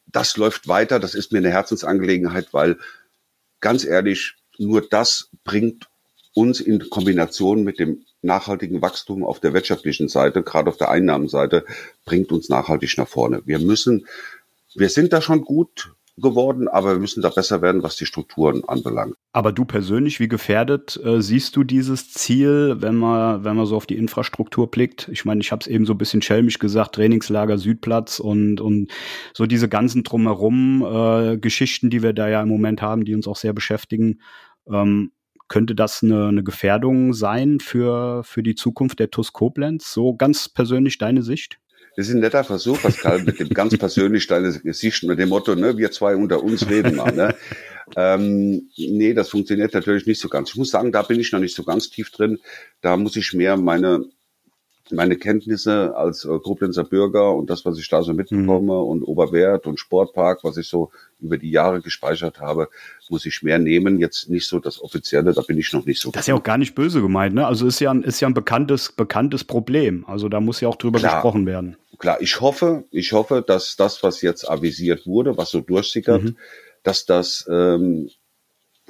das läuft weiter, das ist mir eine Herzensangelegenheit, weil ganz ehrlich, nur das bringt uns in Kombination mit dem nachhaltigen Wachstum auf der wirtschaftlichen Seite, gerade auf der Einnahmenseite, bringt uns nachhaltig nach vorne. Wir müssen, wir sind da schon gut geworden, aber wir müssen da besser werden, was die Strukturen anbelangt. Aber du persönlich, wie gefährdet äh, siehst du dieses Ziel, wenn man, wenn man so auf die Infrastruktur blickt? Ich meine, ich habe es eben so ein bisschen schelmisch gesagt, Trainingslager Südplatz und, und so diese ganzen drumherum äh, Geschichten, die wir da ja im Moment haben, die uns auch sehr beschäftigen. Ähm, könnte das eine, eine Gefährdung sein für, für die Zukunft der TUS Koblenz? So ganz persönlich deine Sicht? Das ist ein netter Versuch, Pascal, mit dem ganz persönlich deines Gesicht, mit dem Motto, ne, wir zwei unter uns reden mal. Ne? Ähm, nee, das funktioniert natürlich nicht so ganz. Ich muss sagen, da bin ich noch nicht so ganz tief drin. Da muss ich mehr meine meine Kenntnisse als äh, Koblenzer Bürger und das, was ich da so mitbekomme mhm. und Oberwert und Sportpark, was ich so über die Jahre gespeichert habe, muss ich mehr nehmen. Jetzt nicht so das Offizielle, da bin ich noch nicht so. Das ist ja auch gar nicht böse gemeint, ne? Also ist ja ein, ist ja ein bekanntes, bekanntes Problem. Also da muss ja auch drüber klar, gesprochen werden. Klar, ich hoffe, ich hoffe, dass das, was jetzt avisiert wurde, was so durchsickert, mhm. dass das ähm,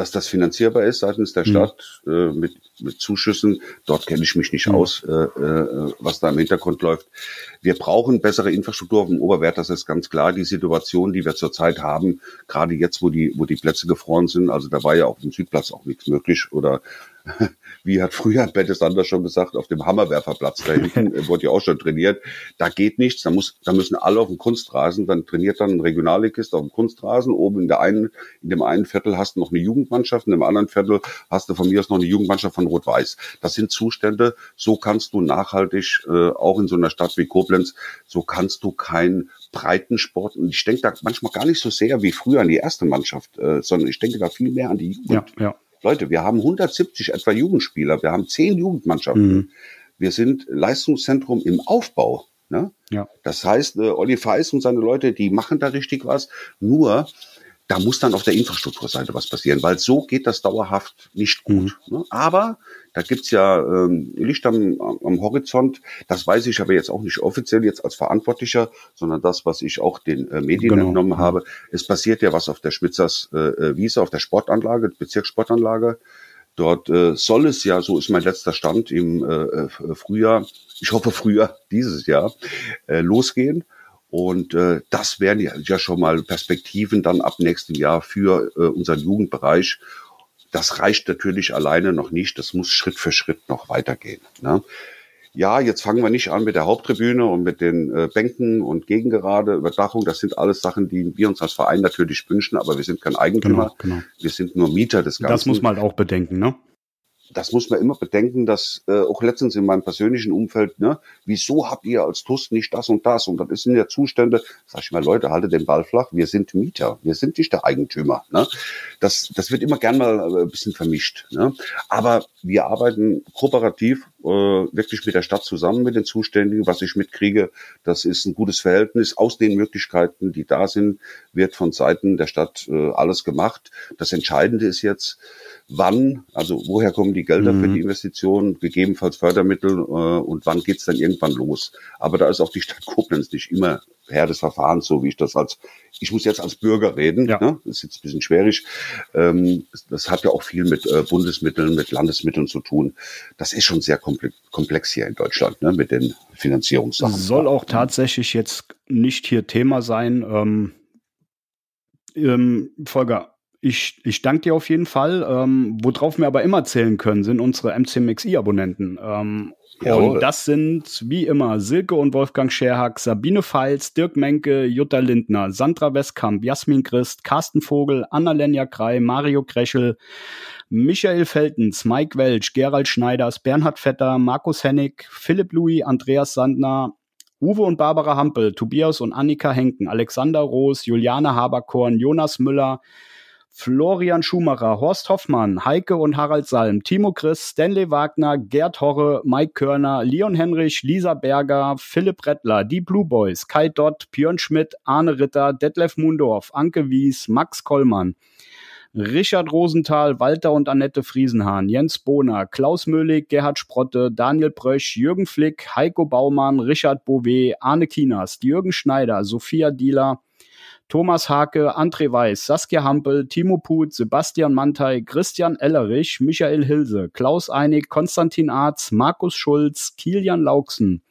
dass das finanzierbar ist seitens der mhm. Stadt mhm. äh, mit, mit Zuschüssen. Dort kenne ich mich nicht mhm. aus, äh, äh, was da im Hintergrund läuft. Wir brauchen bessere Infrastruktur auf dem Oberwert, das ist ganz klar. Die Situation, die wir zurzeit haben, gerade jetzt, wo die, wo die Plätze gefroren sind, also da war ja auf dem Südplatz auch nichts möglich oder wie hat früher Bette Sander schon gesagt, auf dem Hammerwerferplatz da hinten wurde ja auch schon trainiert. Da geht nichts, da muss, da müssen alle auf dem Kunstrasen, dann trainiert dann ein Regionalligist auf dem Kunstrasen. Oben in der einen, in dem einen Viertel hast du noch eine Jugendmannschaft, in dem anderen Viertel hast du von mir aus noch eine Jugendmannschaft von Rot-Weiß. Das sind Zustände, so kannst du nachhaltig, äh, auch in so einer Stadt wie Koblenz, so kannst du keinen Breitensport, und ich denke da manchmal gar nicht so sehr wie früher an die erste Mannschaft, äh, sondern ich denke da viel mehr an die Jugend. Ja, ja. Leute, wir haben 170 etwa Jugendspieler, wir haben zehn Jugendmannschaften. Mhm. Wir sind Leistungszentrum im Aufbau. Ne? Ja. Das heißt, äh, Olli Feis und seine Leute, die machen da richtig was. Nur, da muss dann auf der Infrastrukturseite was passieren, weil so geht das dauerhaft nicht gut. Mhm. Ne? Aber da gibt's ja ähm, Licht am, am Horizont. Das weiß ich aber jetzt auch nicht offiziell jetzt als Verantwortlicher, sondern das, was ich auch den äh, Medien genau. entnommen habe. Es passiert ja was auf der Schmitzers äh, äh Wiese, auf der Sportanlage, Bezirkssportanlage. Dort äh, soll es ja, so ist mein letzter Stand im äh, äh Frühjahr, ich hoffe früher dieses Jahr, äh, losgehen. Und äh, das wären ja, schon mal Perspektiven dann ab nächstem Jahr für äh, unseren Jugendbereich. Das reicht natürlich alleine noch nicht. Das muss Schritt für Schritt noch weitergehen. Ne? Ja, jetzt fangen wir nicht an mit der Haupttribüne und mit den äh, Bänken und Gegengerade, Überdachung. Das sind alles Sachen, die wir uns als Verein natürlich wünschen, aber wir sind kein Eigentümer. Genau, genau. Wir sind nur Mieter des Ganzen. Das muss man halt auch bedenken, ne? Das muss man immer bedenken, dass äh, auch letztens in meinem persönlichen Umfeld, ne, wieso habt ihr als TUS nicht das und das? Und das sind ja Zustände, sag ich mal, Leute, haltet den Ball flach, wir sind Mieter, wir sind nicht der Eigentümer. Ne? Das, das wird immer gern mal äh, ein bisschen vermischt. Ne? Aber wir arbeiten kooperativ äh, wirklich mit der Stadt zusammen, mit den Zuständigen. Was ich mitkriege, das ist ein gutes Verhältnis. Aus den Möglichkeiten, die da sind, wird von Seiten der Stadt äh, alles gemacht. Das Entscheidende ist jetzt, wann, also woher kommen die Gelder mhm. für die Investitionen, gegebenenfalls Fördermittel äh, und wann geht's dann irgendwann los. Aber da ist auch die Stadt Koblenz nicht immer Herr des Verfahrens, so wie ich das als, ich muss jetzt als Bürger reden, ja. ne? das ist jetzt ein bisschen schwierig. Ähm, das hat ja auch viel mit äh, Bundesmitteln, mit Landesmitteln zu tun. Das ist schon sehr komplex, komplex hier in Deutschland ne? mit den Finanzierungssachen. Soll auch tatsächlich jetzt nicht hier Thema sein. Ähm, ähm, Volker, ich, ich danke dir auf jeden Fall. Ähm, worauf wir aber immer zählen können, sind unsere MCMXI-Abonnenten. Ähm, und das sind wie immer Silke und Wolfgang Scherhack, Sabine Feils, Dirk Menke, Jutta Lindner, Sandra Westkamp, Jasmin Christ, Carsten Vogel, Anna-Lenja Krei, Mario Kreschel, Michael Feltens, Mike Welch, Gerald Schneiders, Bernhard Vetter, Markus Hennig, Philipp Louis, Andreas Sandner, Uwe und Barbara Hampel, Tobias und Annika Henken, Alexander Roos, Juliane Haberkorn, Jonas Müller, Florian Schumacher, Horst Hoffmann, Heike und Harald Salm, Timo Chris, Stanley Wagner, Gerd Horre, Mike Körner, Leon Henrich, Lisa Berger, Philipp Rettler, die Blue Boys, Kai Dott, Björn Schmidt, Arne Ritter, Detlef Mundorf, Anke Wies, Max Kollmann, Richard Rosenthal, Walter und Annette Friesenhahn, Jens Bohner, Klaus Möhlig, Gerhard Sprotte, Daniel Brösch, Jürgen Flick, Heiko Baumann, Richard Bouvet, Arne Kinas, Jürgen Schneider, Sophia Dieler, Thomas Hake, André Weiß, Saskia Hampel, Timo Put, Sebastian Mantei, Christian Ellerich, Michael Hilse, Klaus Einig, Konstantin Arz, Markus Schulz, Kilian Lauksen,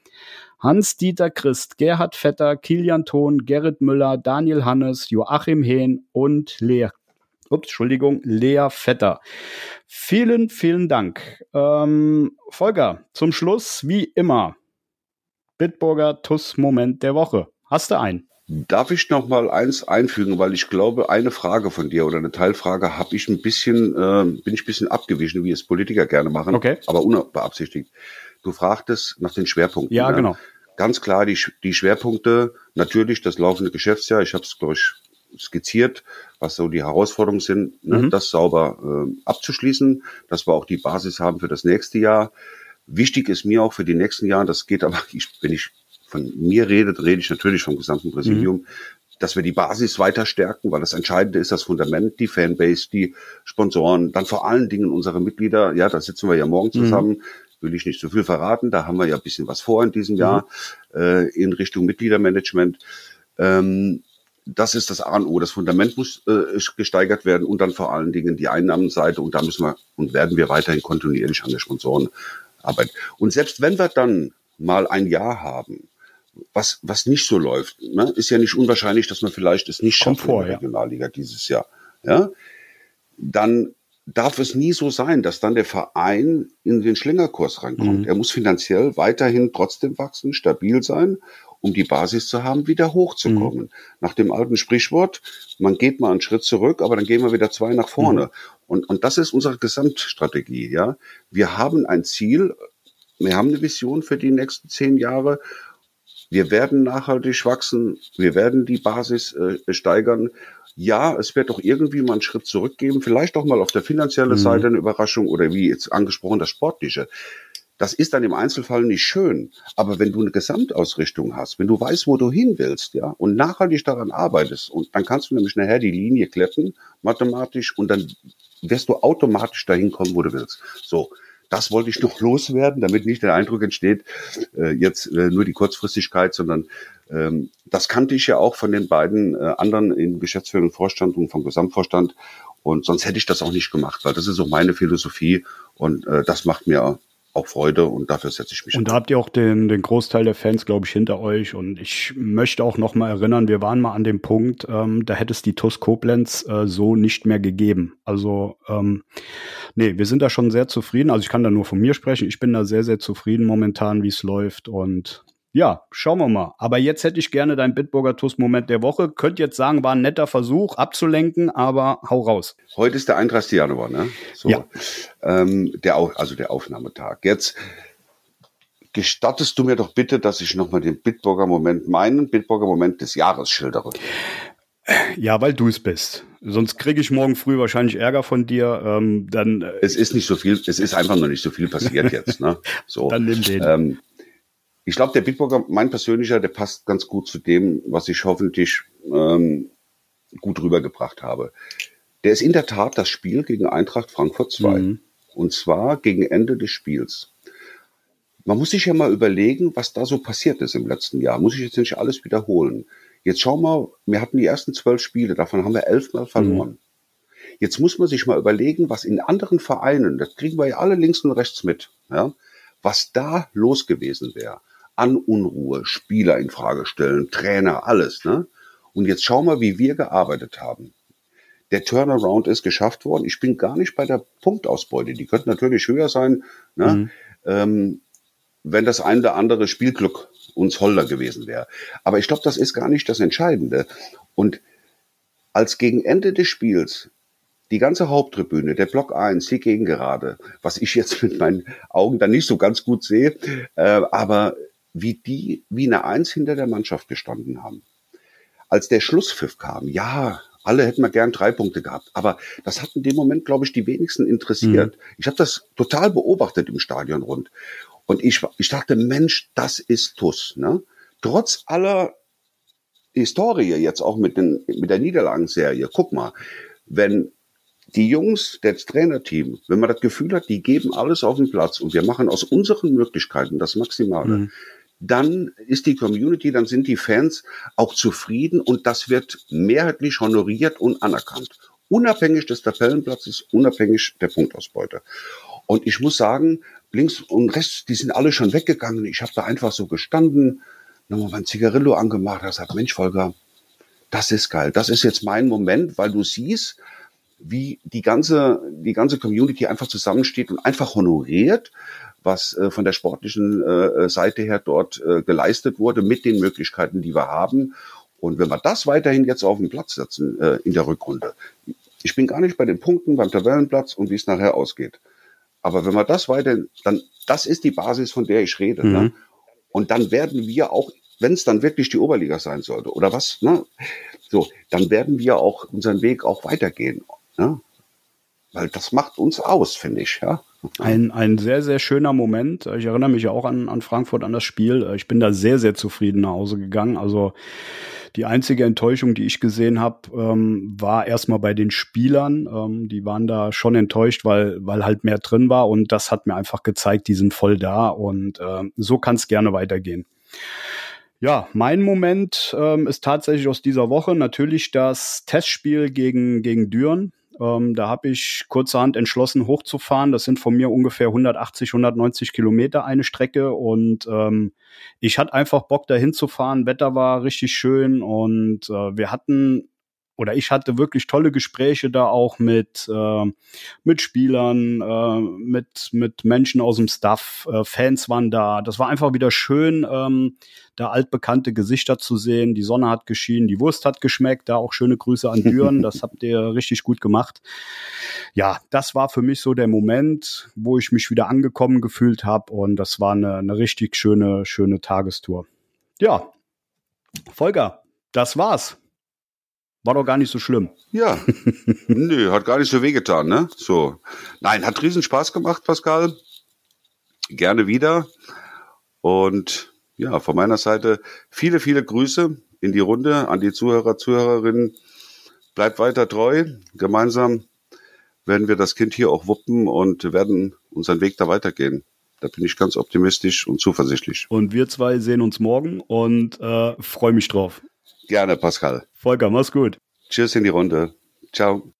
Hans-Dieter Christ, Gerhard Vetter, Kilian Thon, Gerrit Müller, Daniel Hannes, Joachim Hehn und Lea. Ups, Entschuldigung, Lea Vetter. Vielen, vielen Dank. Ähm, Volker, zum Schluss, wie immer, Bitburger TUS-Moment der Woche. Hast du einen? Darf ich noch mal eins einfügen, weil ich glaube, eine Frage von dir oder eine Teilfrage habe ich ein bisschen, äh, bin ich ein bisschen abgewichen, wie es Politiker gerne machen, okay. aber unbeabsichtigt. Du fragtest nach den Schwerpunkten. Ja, ne? genau. Ganz klar, die, die Schwerpunkte, natürlich das laufende Geschäftsjahr, ich habe es, glaube ich, skizziert, was so die Herausforderungen sind, ne? mhm. das sauber äh, abzuschließen, dass wir auch die Basis haben für das nächste Jahr. Wichtig ist mir auch für die nächsten Jahre, das geht aber, ich, wenn ich von mir redet, rede ich natürlich vom gesamten Präsidium, mhm. dass wir die Basis weiter stärken, weil das Entscheidende ist das Fundament, die Fanbase, die Sponsoren, dann vor allen Dingen unsere Mitglieder. Ja, da sitzen wir ja morgen mhm. zusammen. Mhm. Will ich nicht zu viel verraten. Da haben wir ja ein bisschen was vor in diesem mhm. Jahr äh, in Richtung Mitgliedermanagement. Ähm, das ist das A und O. Das Fundament muss äh, gesteigert werden und dann vor allen Dingen die Einnahmenseite. Und da müssen wir und werden wir weiterhin kontinuierlich an der Sponsoren arbeiten. Und selbst wenn wir dann mal ein Jahr haben, was, was nicht so läuft. Ne? Ist ja nicht unwahrscheinlich, dass man vielleicht es nicht schafft vor, in der Regionalliga ja. dieses Jahr. Ja? Dann darf es nie so sein, dass dann der Verein in den Schlingerkurs reinkommt. Mhm. Er muss finanziell weiterhin trotzdem wachsen, stabil sein, um die Basis zu haben, wieder hochzukommen. Mhm. Nach dem alten Sprichwort, man geht mal einen Schritt zurück, aber dann gehen wir wieder zwei nach vorne. Mhm. Und, und das ist unsere Gesamtstrategie. Ja, Wir haben ein Ziel, wir haben eine Vision für die nächsten zehn Jahre wir werden nachhaltig wachsen. Wir werden die Basis äh, steigern. Ja, es wird auch irgendwie mal einen Schritt zurückgeben. Vielleicht auch mal auf der finanziellen mhm. Seite eine Überraschung oder wie jetzt angesprochen das Sportliche. Das ist dann im Einzelfall nicht schön. Aber wenn du eine Gesamtausrichtung hast, wenn du weißt, wo du hin willst, ja, und nachhaltig daran arbeitest, und dann kannst du nämlich nachher die Linie kletten, mathematisch, und dann wirst du automatisch dahin kommen, wo du willst. So. Das wollte ich noch loswerden, damit nicht der Eindruck entsteht, äh, jetzt äh, nur die Kurzfristigkeit, sondern ähm, das kannte ich ja auch von den beiden äh, anderen im Geschäftsführung und Vorstand und vom Gesamtvorstand. Und sonst hätte ich das auch nicht gemacht, weil das ist auch meine Philosophie und äh, das macht mir auch Freude und dafür setze ich mich. Und da habt ihr auch den, den Großteil der Fans, glaube ich, hinter euch. Und ich möchte auch noch mal erinnern, wir waren mal an dem Punkt, ähm, da hätte es die TUS Koblenz äh, so nicht mehr gegeben. Also ähm, nee, wir sind da schon sehr zufrieden. Also ich kann da nur von mir sprechen. Ich bin da sehr, sehr zufrieden momentan, wie es läuft. Und ja, schauen wir mal. Aber jetzt hätte ich gerne deinen Bitburger TUS-Moment der Woche. Könnt jetzt sagen, war ein netter Versuch abzulenken, aber hau raus. Heute ist der 31. Januar, ne? So. Ja. Ähm, der, also der Aufnahmetag. Jetzt gestattest du mir doch bitte, dass ich nochmal den Bitburger Moment, meinen Bitburger Moment des Jahres schildere. Ja, weil du es bist. Sonst kriege ich morgen früh wahrscheinlich Ärger von dir. Ähm, dann. Äh es ist nicht so viel, es ist einfach noch nicht so viel passiert jetzt. Ne? So. Dann nimm den. Ähm, ich glaube, der Bitburger, mein persönlicher, der passt ganz gut zu dem, was ich hoffentlich ähm, gut rübergebracht habe. Der ist in der Tat das Spiel gegen Eintracht Frankfurt 2. Mhm. Und zwar gegen Ende des Spiels. Man muss sich ja mal überlegen, was da so passiert ist im letzten Jahr. Muss ich jetzt nicht alles wiederholen. Jetzt schau mal, wir hatten die ersten zwölf Spiele, davon haben wir elfmal verloren. Mhm. Jetzt muss man sich mal überlegen, was in anderen Vereinen, das kriegen wir ja alle links und rechts mit, ja, was da los gewesen wäre an Unruhe, Spieler in Frage stellen, Trainer, alles. Ne? Und jetzt schau mal, wie wir gearbeitet haben. Der Turnaround ist geschafft worden. Ich bin gar nicht bei der Punktausbeute. Die könnte natürlich höher sein, ne? Mhm. Ähm, wenn das ein oder andere Spielglück uns holder gewesen wäre. Aber ich glaube, das ist gar nicht das Entscheidende. Und als gegen Ende des Spiels die ganze Haupttribüne, der Block 1, die Gegengerade, was ich jetzt mit meinen Augen dann nicht so ganz gut sehe, äh, aber wie die wie eine Eins hinter der Mannschaft gestanden haben. Als der Schlusspfiff kam, ja, alle hätten wir gern drei Punkte gehabt, aber das hat in dem Moment, glaube ich, die wenigsten interessiert. Mhm. Ich habe das total beobachtet im Stadion rund. Und ich, ich dachte, Mensch, das ist TUS. Ne? Trotz aller Historie jetzt auch mit, den, mit der Niederlagenserie, guck mal, wenn die Jungs, das Trainerteam, wenn man das Gefühl hat, die geben alles auf den Platz und wir machen aus unseren Möglichkeiten das Maximale, mhm dann ist die Community, dann sind die Fans auch zufrieden und das wird mehrheitlich honoriert und anerkannt. Unabhängig des Tabellenplatzes, unabhängig der Punktausbeute. Und ich muss sagen, links und rechts, die sind alle schon weggegangen. Ich habe da einfach so gestanden, nochmal mein Zigarillo angemacht, da sagt, Mensch, Volker, das ist geil. Das ist jetzt mein Moment, weil du siehst, wie die ganze, die ganze Community einfach zusammensteht und einfach honoriert, was äh, von der sportlichen äh, Seite her dort äh, geleistet wurde mit den Möglichkeiten, die wir haben. Und wenn wir das weiterhin jetzt auf den Platz setzen äh, in der Rückrunde, ich bin gar nicht bei den Punkten beim Tabellenplatz und wie es nachher ausgeht. Aber wenn wir das weiter, dann das ist die Basis, von der ich rede. Ne? Mhm. Ne? Und dann werden wir auch, wenn es dann wirklich die Oberliga sein sollte oder was, ne? so, dann werden wir auch unseren Weg auch weitergehen. Ne? Weil das macht uns aus, finde ich. Ja. Ein, ein sehr, sehr schöner Moment. Ich erinnere mich ja auch an, an Frankfurt, an das Spiel. Ich bin da sehr, sehr zufrieden nach Hause gegangen. Also die einzige Enttäuschung, die ich gesehen habe, ähm, war erstmal bei den Spielern. Ähm, die waren da schon enttäuscht, weil, weil halt mehr drin war. Und das hat mir einfach gezeigt, die sind voll da. Und äh, so kann es gerne weitergehen. Ja, mein Moment ähm, ist tatsächlich aus dieser Woche natürlich das Testspiel gegen, gegen Düren. Ähm, da habe ich kurzerhand entschlossen, hochzufahren. Das sind von mir ungefähr 180, 190 Kilometer eine Strecke. Und ähm, ich hatte einfach Bock, da hinzufahren. Wetter war richtig schön und äh, wir hatten oder ich hatte wirklich tolle Gespräche da auch mit, äh, mit Spielern, äh, mit, mit Menschen aus dem Staff, äh, Fans waren da. Das war einfach wieder schön, ähm, da altbekannte Gesichter zu sehen. Die Sonne hat geschienen, die Wurst hat geschmeckt. Da auch schöne Grüße an Düren. Das habt ihr richtig gut gemacht. Ja, das war für mich so der Moment, wo ich mich wieder angekommen gefühlt habe. Und das war eine, eine richtig schöne, schöne Tagestour. Ja, Volker, das war's. War doch gar nicht so schlimm. Ja. Nö, hat gar nicht so wehgetan, ne? So. Nein, hat riesen Spaß gemacht, Pascal. gerne wieder. Und ja, von meiner Seite viele, viele Grüße in die Runde an die Zuhörer, Zuhörerinnen. Bleibt weiter treu. Gemeinsam werden wir das Kind hier auch wuppen und werden unseren Weg da weitergehen. Da bin ich ganz optimistisch und zuversichtlich. Und wir zwei sehen uns morgen und äh, freue mich drauf. Gerne, Pascal. Volker, mach's gut. Tschüss in die Runde. Ciao.